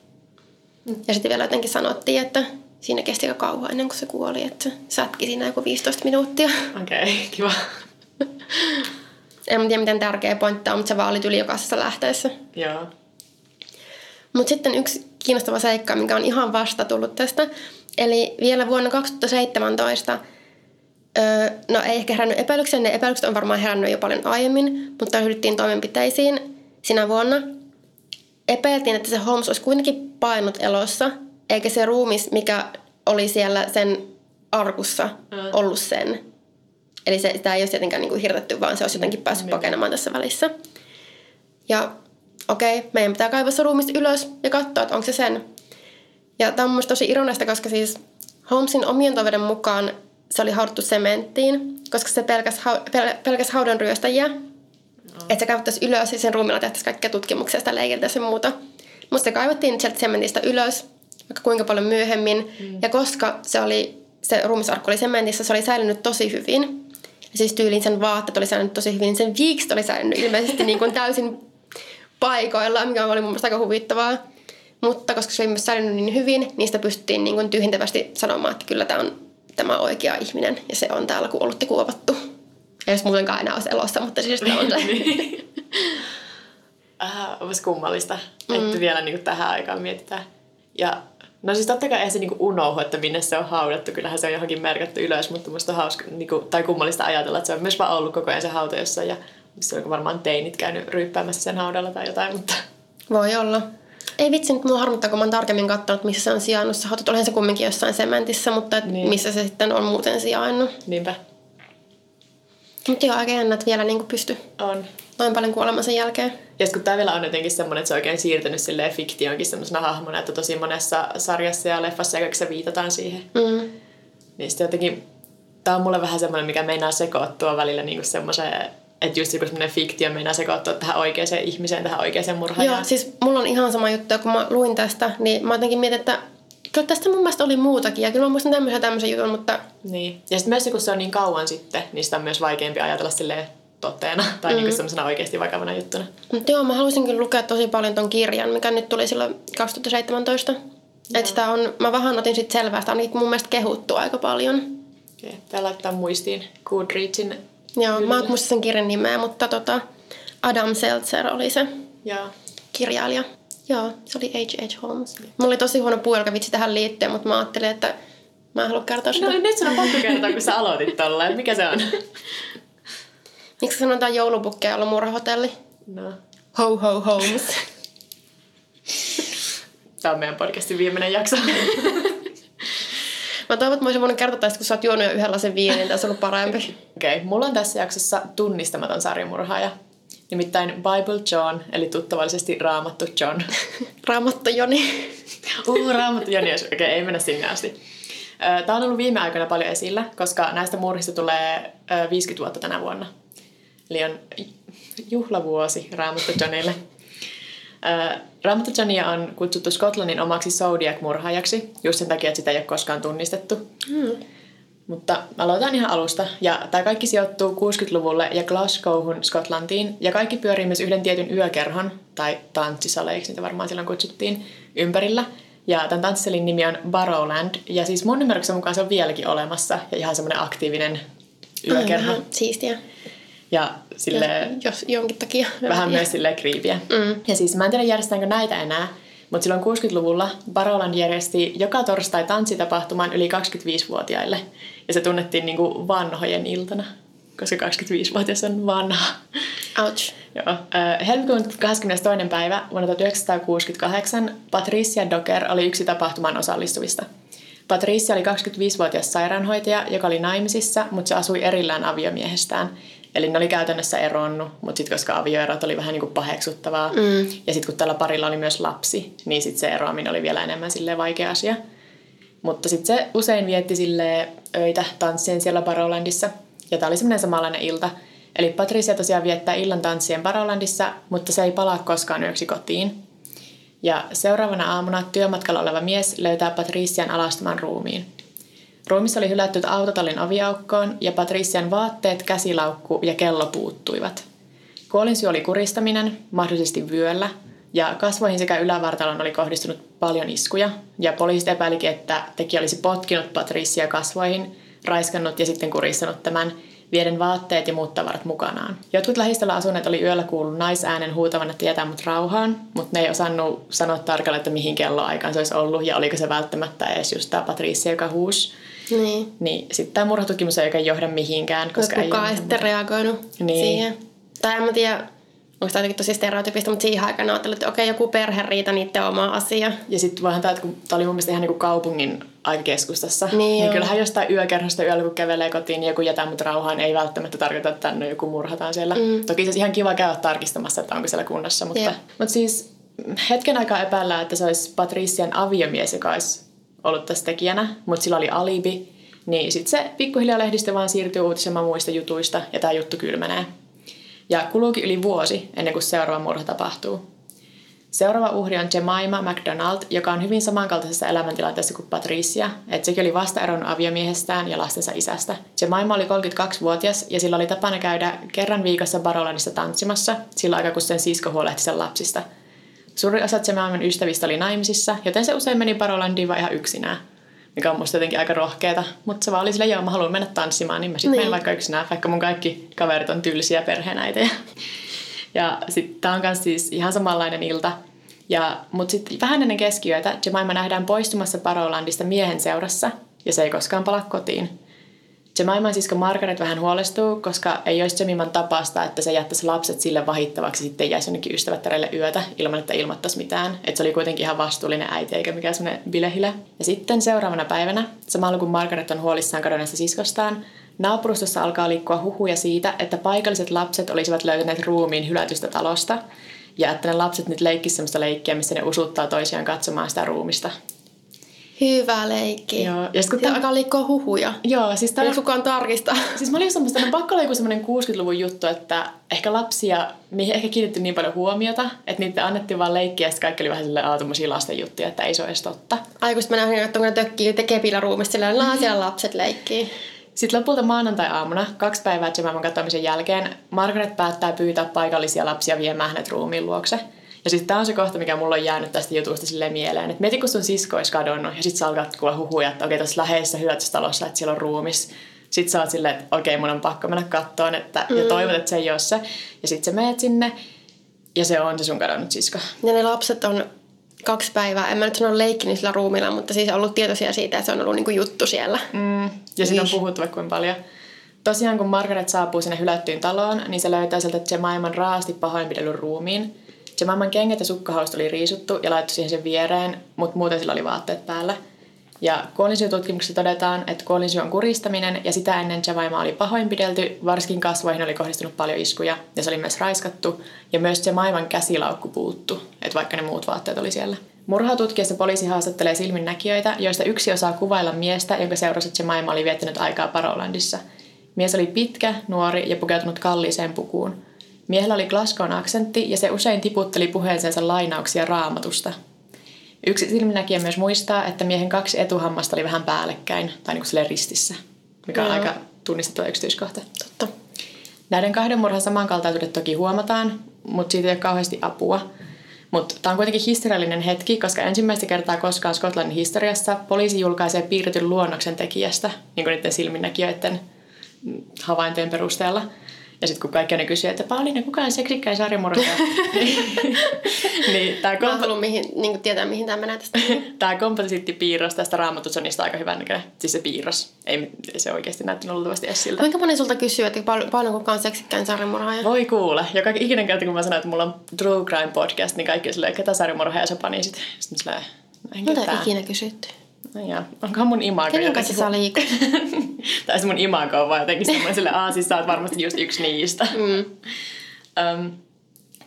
Speaker 2: Ja sitten vielä jotenkin sanottiin, että siinä kesti aika kauan ennen kuin se kuoli, että sätki siinä joku 15 minuuttia.
Speaker 3: Okei, okay, kiva.
Speaker 2: En tiedä, miten tärkeä pointti on, mutta se vaan oli yli jokaisessa lähteessä.
Speaker 3: Joo.
Speaker 2: Mutta sitten yksi kiinnostava seikka, mikä on ihan vasta tullut tästä. Eli vielä vuonna 2017, öö, no ei ehkä herännyt epäilyksiä, ne epäilykset on varmaan herännyt jo paljon aiemmin, mutta ryhdyttiin toimenpiteisiin sinä vuonna. Epäiltiin, että se Holmes olisi kuitenkin painut elossa, eikä se ruumis, mikä oli siellä sen arkussa, ollut sen. Eli se, sitä ei olisi tietenkään niin kuin hirtetty, vaan se olisi jotenkin päässyt
Speaker 3: Niin.
Speaker 2: pakenemaan tässä välissä. Ja okei, okay, meidän pitää kaivaa se ruumista ylös ja katsoa, että onko se sen. Ja tämä on mun tosi ironista, koska siis Holmesin omien toiveiden mukaan se oli haudattu sementtiin, koska se pelkäs, hau- pel- pelkäs haudan ryöstäjiä. Että se kaivattaisiin ylös ja sen ruumilla tehtäisiin kaikkea tutkimuksia sitä leikiltäisiin ja muuta. Mutta se kaivattiin sieltä sementistä ylös, vaikka kuinka paljon myöhemmin. Mm. Ja koska se, oli, se ruumisarkku oli sementissä, se oli säilynyt tosi hyvin. Ja siis tyyliin sen vaatteet oli säilynyt tosi hyvin. Sen viikset oli säilynyt ilmeisesti niin kuin täysin paikoillaan, mikä oli mun mielestä aika huvittavaa. Mutta koska se oli myös säilynyt niin hyvin, niistä pystyttiin niin kuin tyhjentävästi sanomaan, että kyllä tämä on tämä oikea ihminen ja se on täällä kuollut ja kuovattu. Jos muutenkaan enää olisi elossa, mutta siis se on se.
Speaker 3: Äh, olisi kummallista, mm. että vielä niin kuin tähän aikaan mietitään. Ja no siis totta kai ei se niin kuin unohdu, että minne se on haudattu. Kyllähän se on johonkin merkattu ylös, mutta musta on hauska, niin kuin, tai kummallista ajatella, että se on myös vaan ollut koko ajan se hauta jossain. Ja missä on varmaan teinit käynyt ryyppäämässä sen haudalla tai jotain, mutta
Speaker 2: Voi olla. Ei vitsi, nyt mua harmittaa, kun mä oon tarkemmin katsonut, missä se on sijainnut. Se hautat, olihan se kumminkin jossain sementissä, mutta et
Speaker 3: Niin.
Speaker 2: missä se sitten on muuten sijainnut.
Speaker 3: niinpä
Speaker 2: Mutta joo, aika jännä, että vielä niin pysty
Speaker 3: on.
Speaker 2: noin paljon kuolemansa jälkeen.
Speaker 3: Ja kun tämä vielä on jotenkin semmoinen, että se on oikein siirtynyt silleen fiktionkin semmoisena hahmona, että tosi monessa sarjassa ja leffassa ja kaikissa viitataan siihen.
Speaker 2: Mm.
Speaker 3: Niin sitten jotenkin, tämä on mulle vähän semmoinen, mikä meinaa sekoittua välillä niin kuin semmoiseen, että just joku semmoinen fiktio meinaa sekoittua tähän oikeaan ihmiseen, tähän oikeaan murhaajaan.
Speaker 2: Joo, siis mulla on ihan sama juttu, kun mä luin tästä, niin mä jotenkin mietin, että kyllä tästä mun mielestä oli muutakin. Ja kyllä mä muistan tämmöisen tämmöisen jutun, mutta
Speaker 3: Niin. Ja sitten myös kun se on niin kauan sitten, niin sitä on myös vaikeampi ajatella silleen toteena tai mm. niin semmoisena oikeasti vakavana juttuna.
Speaker 2: Mutta joo, mä haluaisin kyllä lukea tosi paljon ton kirjan, mikä nyt tuli silloin 2017. Että sitä on, mä vähän otin sit selvää, sitä on niitä mun mielestä kehuttu aika paljon.
Speaker 3: Okay. Tää laittaa muistiin Goodreadsin.
Speaker 2: Joo, mä en muista sen kirjan nimeä, mutta tota, Adam Seltzer oli se
Speaker 3: Joo.
Speaker 2: kirjailija. Joo, se oli H.H. Holmes. Mulla oli tosi huono puolkavitsi tähän liittyen, mutta mä ajattelin, että mä en halua kertoa sitä.
Speaker 3: No nyt sun on pakko kertoa, kun sä aloitit tolleen. Mikä se on?
Speaker 2: Miksi sanotaan joulupukkeja olla murhahotelli?
Speaker 3: No.
Speaker 2: Ho ho Holmes.
Speaker 3: Tämä on meidän podcastin viimeinen jakso.
Speaker 2: Mä toivon, että mä olisin voinut kertoa tästä, kun sä oot juonut jo yhden lasen viiniä, niin tässä on ollut parempi.
Speaker 3: Okei, okay, mulla on tässä jaksossa tunnistamaton sarjamurhaaja. Nimittäin Bible John, eli tuttavallisesti Raamattu John.
Speaker 2: Raamattu Joni.
Speaker 3: Uh, Raamattu Joni, okei, okay, ei mennä sinne asti. Tämä on ollut viime aikoina paljon esillä, koska näistä murhista tulee 50 vuotta tänä vuonna. Eli on juhlavuosi Raamattu Johnille. Raamattu Johnia on kutsuttu Skotlannin omaksi Zodiac-murhaajaksi, just sen takia, että sitä ei ole koskaan tunnistettu. Hmm. Mutta aloitan ihan alusta. Ja tämä kaikki sijoittuu 60-luvulle ja Glasgowhun Skotlantiin. Ja kaikki pyörii myös yhden tietyn yökerhon, tai tanssisaleiksi niitä varmaan silloin kutsuttiin, ympärillä. Ja tämän tanssisalin nimi on Barrowland. Ja siis mun ymmärryksen mukaan se on vieläkin olemassa. Ja ihan semmoinen aktiivinen yökerho.
Speaker 2: Aivan, siistiä.
Speaker 3: Ja sille
Speaker 2: jos, jonkin takia.
Speaker 3: Vähän myös sille kriipiä. Mm. Ja siis mä en tiedä järjestetäänkö näitä enää, mutta silloin 60-luvulla Barrowland järjesti joka torstai tanssitapahtuman yli 25-vuotiaille. Ja se tunnettiin niin kuin vanhojen iltana, koska 25-vuotias on vanha.
Speaker 2: Ouch.
Speaker 3: Joo. Helmikuun 22. päivä vuonna 1968 Patricia Docker oli yksi tapahtuman osallistuvista. Patricia oli 25-vuotias sairaanhoitaja, joka oli naimisissa, mutta se asui erillään aviomiehestään. Eli ne oli käytännössä eronnut, mutta sitten koska avioerot oli vähän niin kuin paheksuttavaa, mm. ja sitten kun tällä parilla oli myös lapsi, niin sitten se eroaminen oli vielä enemmän sille vaikea asia. Mutta sitten se usein vietti sille öitä tanssien siellä Barrowlandissa, ja tämä oli semmoinen samanlainen ilta. Eli Patricia tosiaan viettää illan tanssien Barrowlandissa, mutta se ei palaa koskaan yöksi kotiin. Ja seuraavana aamuna työmatkalla oleva mies löytää Patrician alastaman ruumiin. Ruumissa oli hylätty autotallin oviaukkoon ja Patrician vaatteet, käsilaukku ja kello puuttuivat. Kuolinsyy oli kuristaminen, mahdollisesti vyöllä, ja kasvoihin sekä ylävartalon oli kohdistunut paljon iskuja. Ja poliisit epäilikin, että tekijä olisi potkinut Patricia kasvoihin, raiskannut ja sitten kuristanut tämän vieden vaatteet ja muut tavarat mukanaan. Jotkut lähistöllä asuneet oli yöllä kuullut naisäänen huutavan, että jätä mut rauhaan, mutta ne ei osannut sanoa tarkalleen, että mihin kelloaikaan se olisi ollut ja oliko se välttämättä edes just tämä Patricia, joka huusi. Niin. niin sitten tämä murhatutkimus ei oikein johda mihinkään.
Speaker 2: Koska kukaan ei sitten reagoinut niin. siihen. Tai en mä tiedä, onko tämä tosi stereotypista, mutta siihen aikaan ajattelin, että okei, joku perhe riita niiden oma asia.
Speaker 3: Ja sitten voihan tämä, että kun tämä oli mun mielestä ihan niin kuin kaupungin aika keskustassa, niin, niin kyllähän jostain yökerhosta yöllä, kun kävelee kotiin, niin joku jätä mut rauhaan, ei välttämättä tarkoita, että tänne joku murhataan siellä. Mm. Toki se ihan kiva käydä tarkistamassa, että onko siellä kunnossa, mutta, yeah. mutta siis hetken aikaa epäillään, että se olisi Patrician aviomies, joka olisi ollut tässä tekijänä, mutta sillä oli alibi. Niin sitten se pikkuhiljaa lehdistö vaan siirtyy uutisemaan muista jutuista ja tämä juttu kylmenee. Ja kuluukin yli vuosi ennen kuin seuraava murha tapahtuu. Seuraava uhri on Jemima McDonald, joka on hyvin samankaltaisessa elämäntilanteessa kuin Patricia, että sekin oli vasta eronnut aviomiehestään ja lastensa isästä. Jemima oli 32-vuotias ja sillä oli tapana käydä kerran viikossa Barolanissa tanssimassa, sillä aika kun sen sisko huolehti sen lapsista – Suuri osa Jemiman ystävistä oli naimisissa, joten se usein meni Parolandiin vaan ihan yksinään. Mikä on musta jotenkin aika rohkeeta. Mutta se vaan oli silleen, joo mä haluan mennä tanssimaan, niin mä sitten niin. menen vaikka yksinään, vaikka mun kaikki kaverit on tylsiä perheenäitä. Ja sitten tää on kans siis ihan samanlainen ilta. Ja, mutta sitten vähän ennen keskiyötä Jemima nähdään poistumassa Parolandista miehen seurassa, ja se ei koskaan pala kotiin. Jemiman sisko Margaret vähän huolestuu, koska ei olisi Jemiman tapasta, että se jättäisi lapset sille vahittavaksi sitten jäisi jonnekin ystävättärelle yötä ilman, että ilmoittaisi mitään. Että se oli kuitenkin ihan vastuullinen äiti eikä mikään semmoinen bilehilä. Ja sitten seuraavana päivänä, samalla kun Margaret on huolissaan kadonneesta siskostaan, naapurustossa alkaa liikkua huhuja siitä, että paikalliset lapset olisivat löytäneet ruumiin hylätystä talosta ja että ne lapset nyt leikkisivät sellaista leikkiä, missä ne usuttaa toisiaan katsomaan sitä ruumista.
Speaker 2: Hyvä leikki.
Speaker 3: Joo.
Speaker 2: Ja sitten alkaa liikkua huhuja.
Speaker 3: Joo, siis
Speaker 2: tämä... Ei kukaan tarkista.
Speaker 3: Siis mä olin semmoista, että pakko olla joku semmoinen 60-luvun juttu, että ehkä lapsia, mihin ehkä kiinnitti niin paljon huomiota, että niitä annettiin vaan leikkiä, ja sitten kaikki oli vähän silleen, aah, lasten juttuja, että ei se ole edes totta.
Speaker 2: Aikuiset mä nähdin, että kun ne tökkii tekee ruumista, silleen, että siellä lapset leikkii.
Speaker 3: Sitten lopulta maanantai-aamuna, kaksi päivää Jemaman katoamisen jälkeen, Margaret päättää pyytää paikallisia lapsia viemään hänet ruumiin luokse – ja sitten tämä on se kohta, mikä mulla on jäänyt tästä jutusta sille mieleen. Että mieti, kun sun sisko olisi kadonnut ja sitten sä alkat kuulla huhuja, että okei, tuossa läheisessä hyötystalossa, että siellä on ruumis. Sitten sä oot silleen, että okei, mun on pakko mennä kattoon, että, mm. ja toivot, että se ei ole se. Ja sitten sä meet sinne Ja se on se sun kadonnut sisko.
Speaker 2: Ja ne lapset on kaksi päivää, en mä nyt sano leikkinyt sillä ruumilla, mutta siis ollut tietoisia siitä, että se on ollut niinku juttu siellä.
Speaker 3: Mm. Ja siitä on
Speaker 2: Ih.
Speaker 3: puhuttu vaikka kuinka paljon. Tosiaan kun Margaret saapuu sinne hylättyyn taloon, niin se löytää sieltä Jemiman raasti pahoinpidellyn ruumiin. Jemiman kengät ja sukkahaust oli riisuttu ja laittu siihen sen viereen, mutta muuten sillä oli vaatteet päällä. Ja kuolinsyytutkimuksessa todetaan, että kuolinsyy on kuristaminen ja sitä ennen Jemima oli pahoinpidelty, varsinkin kasvoihin oli kohdistunut paljon iskuja ja se oli myös raiskattu. Ja myös Jemiman käsilaukku puuttu, että vaikka ne muut vaatteet oli siellä. Murhatutkiessa poliisi haastattelee silminnäkijöitä, joista yksi osaa kuvailla miestä, jonka seurasi Jemima oli viettänyt aikaa Parolandissa. Mies oli pitkä, nuori ja pukeutunut kalliiseen pukuun. Miehellä oli Glasgown aksentti ja se usein tiputteli puheeseensa lainauksia raamatusta. Yksi silminnäkijä myös muistaa, että miehen kaksi etuhammasta oli vähän päällekkäin tai niin kuin ristissä, mikä on
Speaker 2: Joo.
Speaker 3: aika tunnistettava yksityiskohta.
Speaker 2: Totta.
Speaker 3: Näiden kahden murhan samankaltaisuudet toki huomataan, mutta siitä ei ole kauheasti apua. Mutta tämä on kuitenkin historiallinen hetki, koska ensimmäistä kertaa koskaan Skotlannin historiassa poliisi julkaisee piirretyn luonnoksen tekijästä, niin kuin niiden silminnäkijöiden havaintojen perusteella. Ja sitten kun kaikki ne kysyy, että Pauliina, kuka on seksikkäin sarjamurhaaja? niin tämä
Speaker 2: Mä en halua mihin, niin tietää, mihin tämä menee tästä.
Speaker 3: Tämä komposittipiirros tästä raamatussonista on aika hyvän näköinen. Siis se piirros. Ei, se oikeasti näyttänyt luultavasti edes siltä.
Speaker 2: Kuinka moni sulta kysyy, että paljon, paljon kukaan seksikkäin sarjamurhaaja?
Speaker 3: Voi kuule. Joka ikinen kerta, kun mä sanon, että mulla on True Crime podcast, niin kaikki on silleen, ketä sarjamurhaaja sä pani sit. Sitten silleen, no
Speaker 2: Mitä ikinä kysytty?
Speaker 3: No jaa, onkohan mun imago
Speaker 2: Kenen kanssa sä liikut?
Speaker 3: tai se mun imago on vaan jotenkin semmoinen sille, aa siis sä oot varmasti just yksi niistä.
Speaker 2: Mm.
Speaker 3: Öm,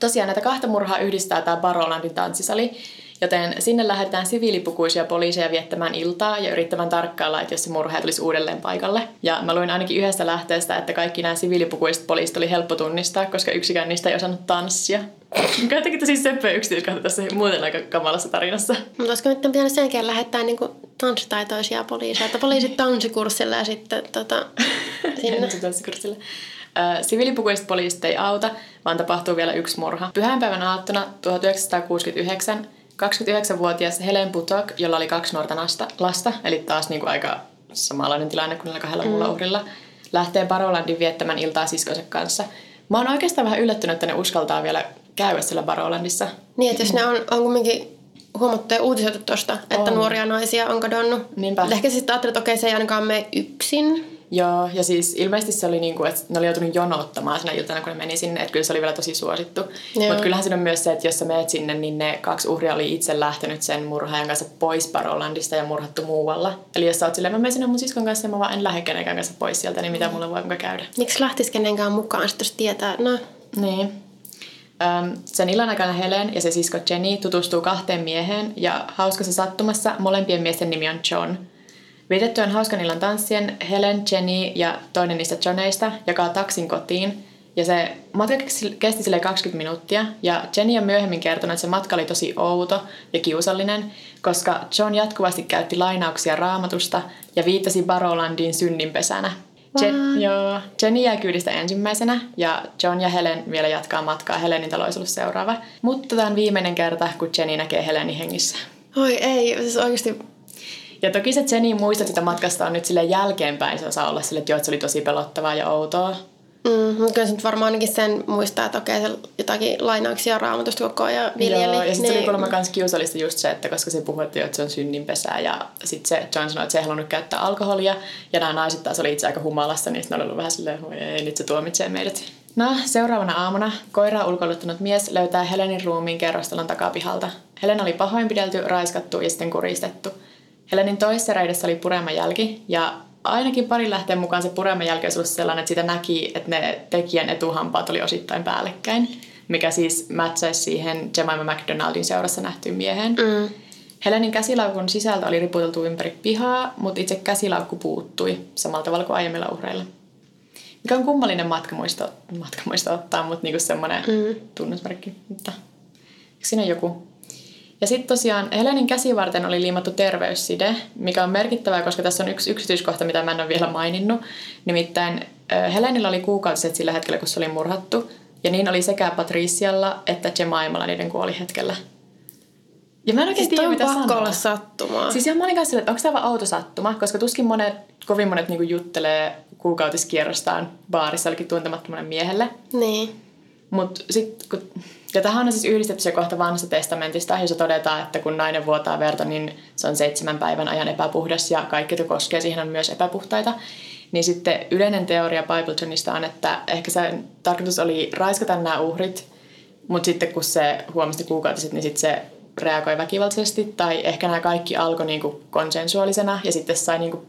Speaker 3: tosiaan näitä kahta murhaa yhdistää tämä Barolandin tanssisali, joten sinne lähdetään siviilipukuisia poliiseja viettämään iltaa ja yrittämään tarkkailla, että jos se murha tulisi uudelleen paikalle. Ja mä luin ainakin yhdestä lähteestä, että kaikki nämä siviilipukuiset poliisit oli helppo tunnistaa, koska yksikään niistä ei osannut tanssia. Jotenkin tosi söppö yksityiskohta tässä muuten aika kamalassa tarinassa.
Speaker 2: Mutta olisiko nyt pitänyt sen jälkeen lähettää niinku tanssitaitoisia poliiseja, että poliisit tanssikurssille ja sitten tota, sinne.
Speaker 3: Tanssikurssille. Siviilipukuiset poliisit ei auta, vaan tapahtuu vielä yksi murha. Pyhänpäivän aattona 1969 29-vuotias Helen Putok, jolla oli kaksi nuorta nasta, lasta, eli taas niin kuin aika samanlainen tilanne kuin näillä kahdella muulla uhrilla, lähtee Barolandin viettämään iltaa siskonsa kanssa. Mä oon oikeastaan vähän yllättynyt, että ne uskaltaa vielä käydä siellä Barolandissa.
Speaker 2: Niin, että jos ne on, on kumminkin huomattu ja uutisoitu tuosta, että
Speaker 3: On.
Speaker 2: nuoria naisia on kadonnut.
Speaker 3: Niinpä.
Speaker 2: Ehkä sitten ajattelet, että okei, se ei ainakaan mene yksin.
Speaker 3: Joo, ja siis ilmeisesti se oli niin kuin, että ne oli joutunut jonottamaan sinä iltana, kun ne meni sinne, että kyllä se oli vielä tosi suosittu. Mutta kyllähän siinä on myös se, että jos sä menet sinne, niin ne kaksi uhria oli itse lähtenyt sen murhaajan kanssa pois Parolandista ja murhattu muualla. Eli jos sä oot silleen, mä menen sinne mun siskon kanssa ja mä vaan en lähde kenenkään kanssa pois sieltä, niin mitä mulle voi muka käydä.
Speaker 2: Miksi lähtisi kenenkään mukaan, sitten jos tietää, no
Speaker 3: Niin. Öm, sen illan aikana Helen ja se sisko Jenny tutustuu kahteen mieheen ja hauskassa sattumassa molempien miesten nimi on John. Vietettyään hauskan illan tanssien Helen, Jenny ja toinen niistä Johneista jakaa taksin kotiin ja se matka kesti sille 20 minuuttia ja Jenny on myöhemmin kertonut, että se matka oli tosi outo ja kiusallinen, koska John jatkuvasti käytti lainauksia raamatusta ja viittasi Barolandin synninpesänä. Je- joo, Jenny jää kyydistä ensimmäisenä ja John ja Helen vielä jatkaa matkaa. Helenin talo olisi ollut seuraava. Mutta tämä on viimeinen kerta, kun Jenny näkee Helenin hengissä.
Speaker 2: oi ei, siis oikeasti
Speaker 3: Ja toki se Jenny muistot sitä matkasta on nyt sille jälkeenpäin. Se osaa olla sille, että joo, että se oli tosi pelottavaa ja outoa.
Speaker 2: Mm, kyllä se nyt varmaan ainakin sen muistaa, että okei, se jotakin lainauksia raamatusta koko ajan viljeli.
Speaker 3: Joo, ja sitten
Speaker 2: niin,
Speaker 3: oli kuulemma myös kiusallista just se, että koska se puhui, että, joo, että se on synninpesää ja sitten se John sanoi, että se ei halunnut käyttää alkoholia ja nämä naiset taas oli itse aika humalassa, niin ne oli ollut vähän silleen, ei, nyt se tuomitsee meidät. No, seuraavana aamuna koiraa ulkoiluttanut mies löytää Helenin ruumiin kerrostalon takapihalta. Helen oli pahoinpidelty, raiskattu ja sitten kuristettu. Helenin toisessa reidessä oli puremanjälki ja ainakin pari lähteen mukaan se puremanjälki olisi ollut sellainen, että sitä näki, että ne tekijän etuhampaat oli osittain päällekkäin, mikä siis mätsäisi siihen Jemima McDonaldin seurassa nähtyyn mieheen.
Speaker 2: Mm.
Speaker 3: Helenin käsilaukun sisältö oli riputeltu ympäri pihaa, mutta itse käsilaukku puuttui samalla tavalla kuin aiemmilla uhreilla. Mikä on kummallinen matkamuisto, matkamuisto ottaa, mutta niinku semmoinen mm. tunnusmerkki. Mutta siinä joku? Ja sitten tosiaan Helenin käsivarten oli liimattu terveysside, mikä on merkittävää, koska tässä on yksi yksityiskohta, mitä mä en ole vielä maininnut. Nimittäin Helenillä oli kuukautiset sillä hetkellä, kun se oli murhattu. Ja niin oli sekä Patricialla että Jemaimalla niiden kuolihetkellä. Ja mä en oikein
Speaker 2: Siis
Speaker 3: tiedä, mitä
Speaker 2: pakko
Speaker 3: sanoa.
Speaker 2: olla sattumaa.
Speaker 3: Siis ihan mä olin kanssa että onko tämä vaan outo sattuma, koska tuskin monet, kovin monet niinku juttelee kuukautiskierrostaan baarissa jollekin tuntemattomalle miehelle.
Speaker 2: Niin.
Speaker 3: Mutta sitten kun Ja tähän on siis yhdistetty se kohta vanhasta testamentista, jossa todetaan, että kun nainen vuotaa verta, niin se on seitsemän päivän ajan epäpuhdas ja kaikki, jotka koskee siihen, on myös epäpuhtaita. Niin sitten yleinen teoria Bibletonista on, että ehkä se tarkoitus oli raiskata nämä uhrit, mutta sitten kun se huomasti kuukautiset, niin sitten se reagoi väkivaltaisesti. Tai ehkä nämä kaikki alkoi niinku konsensuaalisena ja sitten sai niinku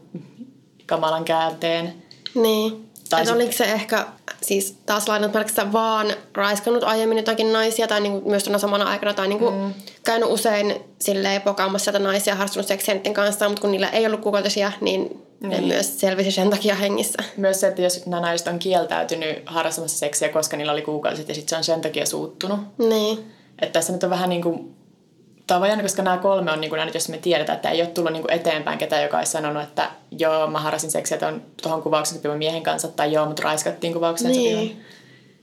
Speaker 3: kamalan käänteen.
Speaker 2: Niin.
Speaker 3: Tai sitten-
Speaker 2: oliko se ehkä siis taas lainat pelkästään vaan raiskannut aiemmin jotakin naisia tai niinku myös tuona samana aikana tai niinku mm. käynyt usein silleen pokaamassa sieltä naisia harrastunut seksiä niiden kanssa, mutta kun niillä ei ollut kuukautisia, niin, ne
Speaker 3: Niin.
Speaker 2: myös selvisi sen takia hengissä.
Speaker 3: Myös se, että jos nämä naiset on kieltäytynyt harrastamassa seksiä, koska niillä oli kuukausit ja sitten se on sen takia suuttunut.
Speaker 2: Niin.
Speaker 3: Että tässä nyt on vähän niin kuin, tämä on jännä, koska nämä kolme on niin kuin jos me tiedetään, että ei ole tullut niin kuin eteenpäin ketään, joka olisi sanonut, että joo, mä harrasin seksiä tuon, tuohon kuvauksen sopivan miehen kanssa, tai joo, mut raiskattiin kuvaukseen
Speaker 2: Niin.
Speaker 3: sopivan.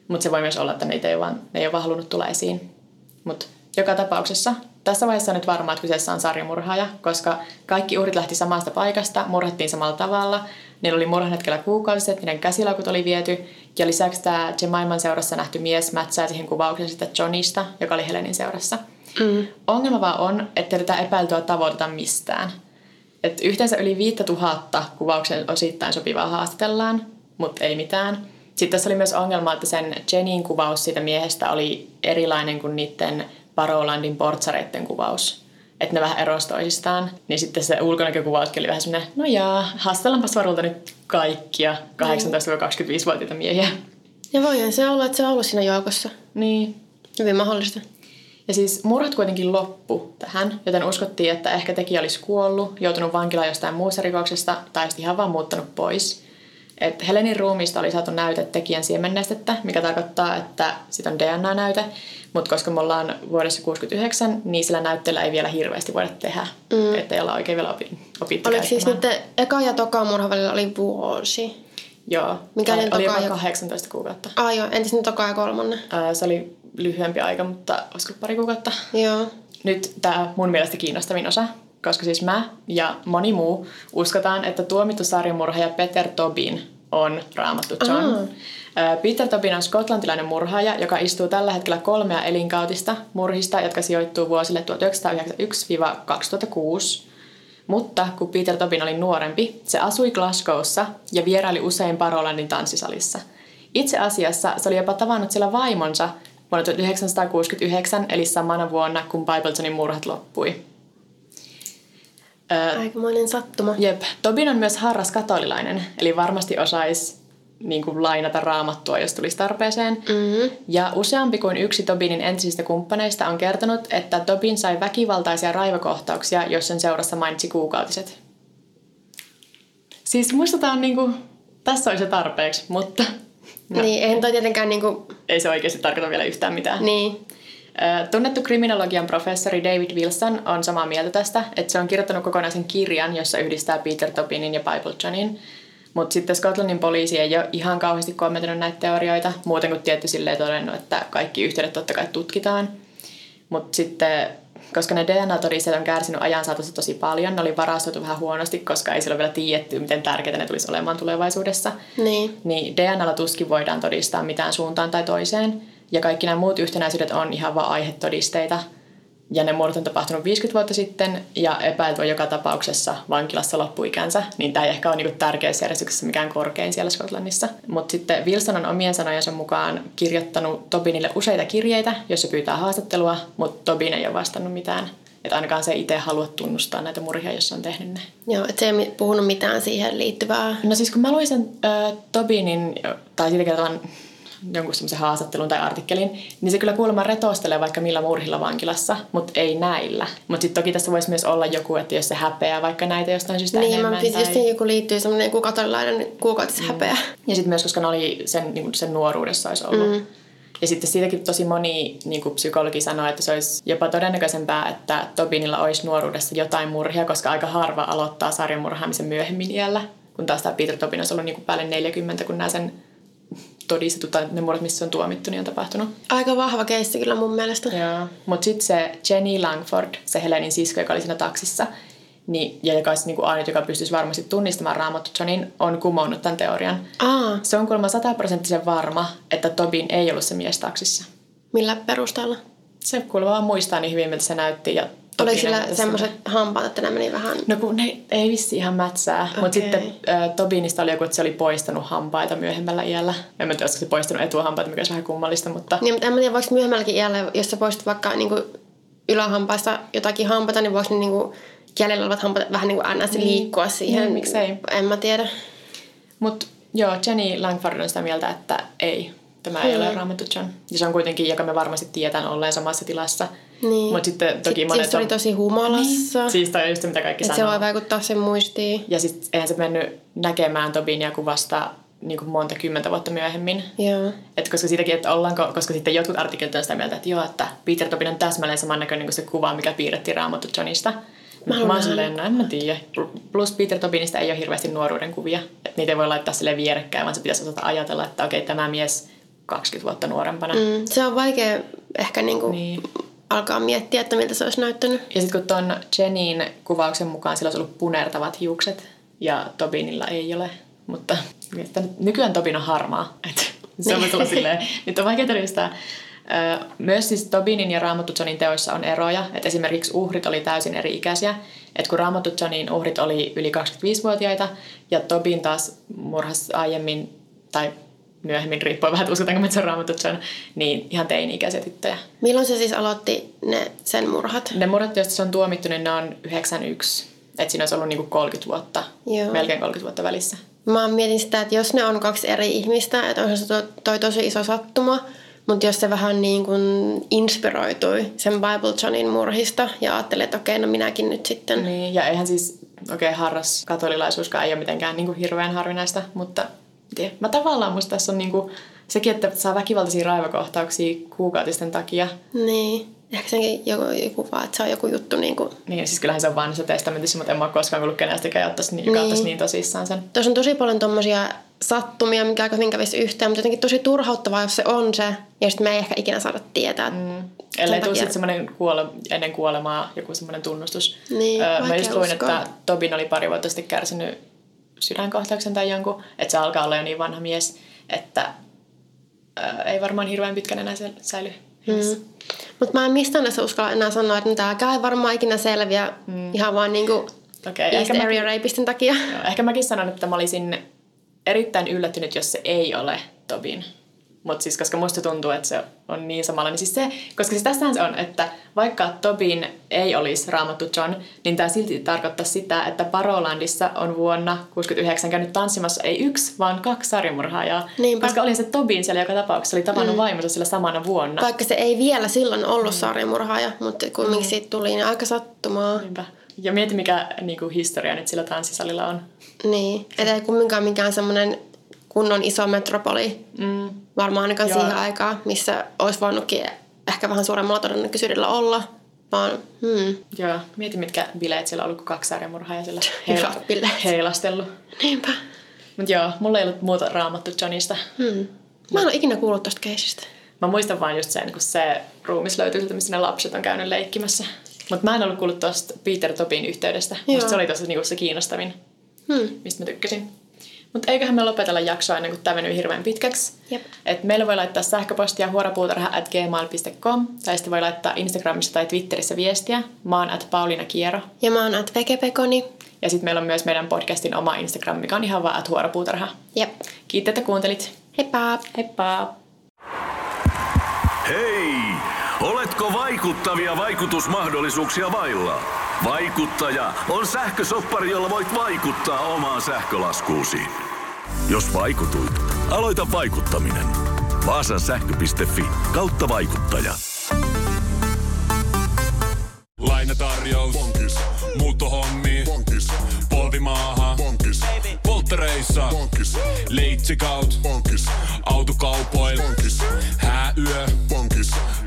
Speaker 3: Mutta se voi myös olla, että niitä ei ole vaan, ne ei ole vaan halunnut tulla esiin. Mutta joka tapauksessa tässä vaiheessa on nyt varmaa, että kyseessä on sarjamurhaaja, koska kaikki uhrit lähti samasta paikasta, murhattiin samalla tavalla. Niillä oli murhan hetkellä kuukausiset, niiden käsilaukut oli viety. Ja lisäksi tämä Jemaiman seurassa nähty mies mätsää siihen kuvaukseen sitä Johnista, joka oli Helenin seurassa. Mm. Ongelma vaan on, että tätä epäiltyä tavoiteta mistään. Et yhteensä yli 5000 kuvauksen osittain sopivaa haastatellaan, mutta ei mitään. Sitten tässä oli myös ongelma, että sen Jenin kuvaus siitä miehestä oli erilainen kuin niiden Parolandin portsareiden kuvaus. Että ne vähän erosi toisistaan. Niin sitten se ulkonäkökuvauskin oli vähän semmoinen, no jaa, haastellaanpas varulta nyt kaikkia 18-25-vuotiaita miehiä.
Speaker 2: Ja voihan se olla, että se on ollut siinä joukossa.
Speaker 3: Niin,
Speaker 2: Hyvin mahdollista.
Speaker 3: Ja siis murhat kuitenkin loppu tähän, joten uskottiin, että ehkä tekijä olisi kuollut, joutunut vankilaan jostain muusta rikoksesta tai sitten ihan vaan muuttanut pois. Et Helenin ruumiista oli saatu näyte tekijän siemennestettä, mikä tarkoittaa, että sitä on DNA-näyte, mutta koska me ollaan vuodessa 69, niin sillä näytteellä ei vielä hirveästi voida tehdä, mm. että ei olla oikein vielä opi- opittu
Speaker 2: Oliko siis nyt eka ja toka murhan välillä oli vuosi?
Speaker 3: Joo,
Speaker 2: Mikä niin
Speaker 3: oli
Speaker 2: toka ja-
Speaker 3: 18 kuukautta.
Speaker 2: Ah joo, entäs nyt toka ja kolmannen?
Speaker 3: Ää, Se oli lyhyempi aika, mutta olisiko pari kuukautta?
Speaker 2: Joo.
Speaker 3: Nyt tämä mun mielestä kiinnostavin osa, koska siis mä ja moni muu uskotaan, että tuomittu sarjamurhaaja Peter Tobin on raamattu John. Ö, Peter Tobin on skotlantilainen murhaaja, joka istuu tällä hetkellä kolmea elinkautista murhista, jotka sijoittuu vuosille 1991-2006. Mutta kun Peter Tobin oli nuorempi, se asui Glasgowssa ja vieraili usein Parolandin tanssisalissa. Itse asiassa se oli jopa tavannut siellä vaimonsa vuonna 1969, eli samana vuonna, kun Bibletonin murhat loppui. Ö,
Speaker 2: Aikamoinen sattuma.
Speaker 3: Jep. Tobin on myös harras katolilainen, eli varmasti osaisi niin kuin lainata raamattua, jos tulisi tarpeeseen.
Speaker 2: Mm-hmm.
Speaker 3: Ja useampi kuin yksi Tobinin entisistä kumppaneista on kertonut, että Tobin sai väkivaltaisia raivokohtauksia, jos sen seurassa mainitsi kuukautiset. Siis musta tää on niinku, tässä olisi se tarpeeksi, mutta
Speaker 2: No. Niin, eihän toi tietenkään niinku...
Speaker 3: ei se oikeasti tarkoita vielä yhtään mitään.
Speaker 2: Niin.
Speaker 3: Tunnettu kriminologian professori David Wilson on samaa mieltä tästä, että se on kirjoittanut kokonaisen kirjan, jossa yhdistää Peter Tobinin ja Bible Johnin. Mutta sitten Scotlandin poliisi ei ole ihan kauheasti kommentoinut näitä teorioita, muuten kuin tietty silleen todennut, että kaikki yhteydet totta kai tutkitaan. Mutta sitten, koska ne DNA-todisteet on kärsinyt ajan saatossa tosi paljon, ne oli varastoitu vähän huonosti, koska ei silloin vielä tiedetty, miten tärkeitä ne tulisi olemaan tulevaisuudessa
Speaker 2: Niin.
Speaker 3: niin DNAlla tuskin voidaan todistaa mitään suuntaan tai toiseen. Ja kaikki nämä muut yhtenäisyydet on ihan vain aihetodisteita. Ja ne murhat on tapahtunut 50 vuotta sitten ja epäilty on joka tapauksessa vankilassa loppuikänsä. Niin tämä ei ehkä ole niinku tärkeysjärjestyksessä mikään korkein siellä Skotlannissa. Mutta sitten Wilson on omien sanojensa mukaan kirjoittanut Tobinille useita kirjeitä, joissa pyytää haastattelua, mutta Tobin ei ole vastannut mitään. Että ainakaan se itse halua tunnustaa näitä murhia, jos on tehnyt ne.
Speaker 2: Joo, että se ei puhunut mitään siihen liittyvää.
Speaker 3: No siis kun mä luin sen äh, Tobinin, tai siitä kertovan jonkun semmoisen haastattelun tai artikkelin, niin se kyllä kuulemma retostelee vaikka millä murhilla vankilassa, mutta ei näillä. Mutta sitten toki tässä voisi myös olla joku, että jos se häpeää vaikka näitä jostain syystä
Speaker 2: Niin,
Speaker 3: enemmän.
Speaker 2: mä siis
Speaker 3: tai...
Speaker 2: just siihen, kun liittyy semmoinen joku katolilainen kuukautishäpeä. Mm.
Speaker 3: Ja sitten myös, koska ne oli sen, niin sen nuoruudessa olisi ollut. Mm. Ja sitten siitäkin tosi moni niin kuin psykologi sanoo, että se olisi jopa todennäköisempää, että Tobinilla olisi nuoruudessa jotain murhia, koska aika harva aloittaa sarjamurhaamisen myöhemmin iällä. Kun taas tämä Peter Tobin olisi ollut niin kuin päälle 40, kun nämä sen todistetut tai ne murhat, missä se on tuomittu, niin on tapahtunut.
Speaker 2: Aika vahva keissi kyllä mun mielestä.
Speaker 3: Joo. Mutta sitten se Jenny Langford, se Helenin sisko, joka oli siinä taksissa, niin, ja joka olisi niin ainut, joka pystyisi varmasti tunnistamaan Raamattu Johnin, on kumonnut tämän teorian.
Speaker 2: Aa,
Speaker 3: Se on kuulemma sataprosenttisen varma, että Tobin ei ollut se mies taksissa.
Speaker 2: Millä perusteella?
Speaker 3: Se kuulemma vaan muistaa niin hyvin, miltä se näytti. Ja
Speaker 2: Oliko sillä semmoiset hampaat, että ne meni vähän...
Speaker 3: No kun ne ei vissi ihan mätsää, okay. mutta sitten äh, Tobinista oli joku, että se oli poistanut hampaita myöhemmällä iällä. En mä tiedä, olisiko se poistanut etuhampaita, mikä olisi vähän kummallista, mutta
Speaker 2: Niin, mutta en mä tiedä, voiko myöhemmälläkin iällä, jos sä poistat vaikka niin kuin ylähampaista jotakin hampaita, niin voiko ne niin kuin jäljellä olevat hampaat vähän niin kuin ns. liikkua siihen?
Speaker 3: Niin, miksei.
Speaker 2: En mä tiedä.
Speaker 3: Mut joo, Jenny Langford on sitä mieltä, että ei, tämä ei ole raamattu John. Ja se on kuitenkin, joka me varmasti tiedän olleen samassa tilassa.
Speaker 2: Niin.
Speaker 3: Mutta sitten toki
Speaker 2: Sitten
Speaker 3: monet
Speaker 2: siis se oli
Speaker 3: on...
Speaker 2: tosi humalassa.
Speaker 3: Niin. Siis toi on just se, mitä kaikki
Speaker 2: että se
Speaker 3: sanoo.
Speaker 2: voi vaikuttaa sen muistiin.
Speaker 3: Ja sitten eihän se mennyt näkemään Tobinia kuin vasta niin kuin monta kymmentä vuotta myöhemmin.
Speaker 2: Joo.
Speaker 3: Et koska siitäkin, että ollaanko, koska sitten jotkut artikkelit on sitä mieltä, että joo, että Peter Tobin on täsmälleen samannäköinen kuin se kuva, mikä piirrettiin Raamattu Johnista. Mä, mä oon silleen, no en mä tiedä. Plus Peter Tobinista ei ole hirveästi nuoruuden kuvia. Et niitä ei voi laittaa sille vierekkäin, vaan se pitäisi osata ajatella, että okei, tämä mies 20 vuotta nuorempana. Mm.
Speaker 2: Se on vaikea ehkä niin kuin
Speaker 3: Niin.
Speaker 2: alkaa miettiä, että miltä se olisi näyttänyt.
Speaker 3: Ja sitten kun tuon Jenin kuvauksen mukaan sillä olisi ollut punertavat hiukset ja Tobinilla ei ole. Mutta että nykyään Tobin on harmaa. Et se on olla silleen, nyt on vaikea todistaa. Myös siis Tobinin ja Raamattu Johnin teoissa on eroja. Et esimerkiksi uhrit oli täysin eri ikäisiä. Et kun Raamattu Johnin uhrit oli yli 25-vuotiaita ja Tobin taas murhasi aiemmin tai myöhemmin, riippuen vähän, että uskotaanko me, että se on Raamattu John, niin ihan teini-ikäisiä tyttöjä.
Speaker 2: Milloin se siis aloitti ne sen murhat?
Speaker 3: Ne murhat, joista se on tuomittu, niin ne on 91. Että siinä olisi ollut niinku 30 vuotta,
Speaker 2: Joo.
Speaker 3: melkein 30 vuotta välissä.
Speaker 2: Mä mietin sitä, että jos ne on kaksi eri ihmistä, että onhan se to- toi tosi iso sattuma, mutta jos se vähän niin kuin inspiroitui sen Bible Johnin murhista ja ajatteli, että okei, no minäkin nyt sitten.
Speaker 3: Niin, ja eihän siis, okei, okay, harras katolilaisuuskaan ei ole mitenkään niinku hirveän harvinaista, mutta tiedä. mä tavallaan musta tässä on niinku sekin, että saa väkivaltaisia raivokohtauksia kuukautisten takia.
Speaker 2: Niin. Ehkä senkin joku, joku vaan, että se on joku juttu niin kuin...
Speaker 3: Niin, siis kyllähän se on vanhassa testamentissa, mutta en mä ole koskaan kuullut kenestäkään, ottaisi niin, joka
Speaker 2: Niin.
Speaker 3: niin tosissaan sen.
Speaker 2: Tuossa on tosi paljon tommosia sattumia, mikä aika hyvin kävisi yhteen, mutta jotenkin tosi turhauttavaa, jos se on se, ja sitten me ei ehkä ikinä saada tietää. Mm.
Speaker 3: Ellei tule sitten semmoinen kuole, ennen kuolemaa joku semmoinen tunnustus.
Speaker 2: Niin,
Speaker 3: Öö, mä just luin, että Tobin oli pari vuotta sitten kärsinyt sydänkohtauksen tai jonkun, että se alkaa olla jo niin vanha mies, että öö, ei varmaan hirveän pitkän enää sä- säily. Mm.
Speaker 2: Mutta mä en mistään näissä uskalla enää sanoa, että tämäkään ei varmaan ikinä selviä mm. ihan vaan niinku
Speaker 3: Okei,
Speaker 2: East
Speaker 3: ehkä,
Speaker 2: Area
Speaker 3: mäkin,
Speaker 2: Rapistin takia.
Speaker 3: joo, ehkä mäkin sanon, että mä olisin erittäin yllättynyt, jos se ei ole Tobin. Mutta siis koska musta tuntuu, että se on niin samalla, niin siis se, koska siis tässähän se on, että vaikka Tobin ei olisi raamattu John, niin tämä silti tarkoittaa sitä, että Parolandissa on vuonna 69 käynyt tanssimassa ei yksi, vaan kaksi sarjamurhaajaa.
Speaker 2: Niinpä.
Speaker 3: Koska oli se Tobin siellä joka tapauksessa, oli tavannut mm. vaimonsa sillä samana vuonna.
Speaker 2: Vaikka se ei vielä silloin ollut mm. sarjamurhaaja, mutta kumminkin mm. siitä tuli niin aika sattumaa.
Speaker 3: Niinpä. Ja mieti, mikä niinku, historia nyt sillä tanssisalilla on.
Speaker 2: Niin, et ei kumminkaan mikään semmoinen kunnon iso metropoli. Mm. Varmaan ainakaan
Speaker 3: Joo.
Speaker 2: siihen aikaan, missä olisi voinutkin ehkä vähän suuremmalla todennäköisyydellä olla. Vaan, hmm.
Speaker 3: Joo, mieti mitkä bileet siellä on ollut, kun kaksi sarjamurhaajaa siellä
Speaker 2: Hyvät bileet.
Speaker 3: heilastellut.
Speaker 2: Niinpä.
Speaker 3: Mutta joo, mulla ei ollut muuta raamattu Johnista.
Speaker 2: Hmm. Mä en ole ikinä kuullut tosta keisistä.
Speaker 3: Mä muistan vaan just sen, kun se ruumis löytyi sieltä, missä ne lapset on käynyt leikkimässä. Mutta mä en ollut kuullut tuosta Peter Tobin yhteydestä.
Speaker 2: Joo.
Speaker 3: Musta se oli tosi niinku se kiinnostavin,
Speaker 2: Hmm.
Speaker 3: mistä mä tykkäsin. Mutta eiköhän me lopetella jaksoa ennen kuin tämä menee hirveän pitkäksi.
Speaker 2: Jep.
Speaker 3: Et meillä voi laittaa sähköpostia huorapuutarha at gmail.com tai sitten voi laittaa Instagramissa tai Twitterissä viestiä. Mä oon at Pauliina Kiero.
Speaker 2: Ja mä oon at Vekepekoni.
Speaker 3: Ja sitten meillä on myös meidän podcastin oma Instagram, mikä on ihan vaan at huorapuutarha.
Speaker 2: Jep.
Speaker 3: Kiitos, että kuuntelit.
Speaker 2: Heippa!
Speaker 3: Heippa!
Speaker 4: Hei! Oletko vaikuttavia vaikutusmahdollisuuksia vailla? Vaikuttaja on sähkösoppari, jolla voit vaikuttaa omaan sähkölaskuusi. Jos vaikutuit, aloita vaikuttaminen. Vaasan sähkö.fi kautta vaikuttaja.
Speaker 5: Lainatarjous. Bonkis. Muuttohommi. Bonkis. Polvimaaha. Bonkis. Polttereissa. Bonkis. Leitsikaut. Bonkis. Autokaupoil. Bonkis. Hääyö.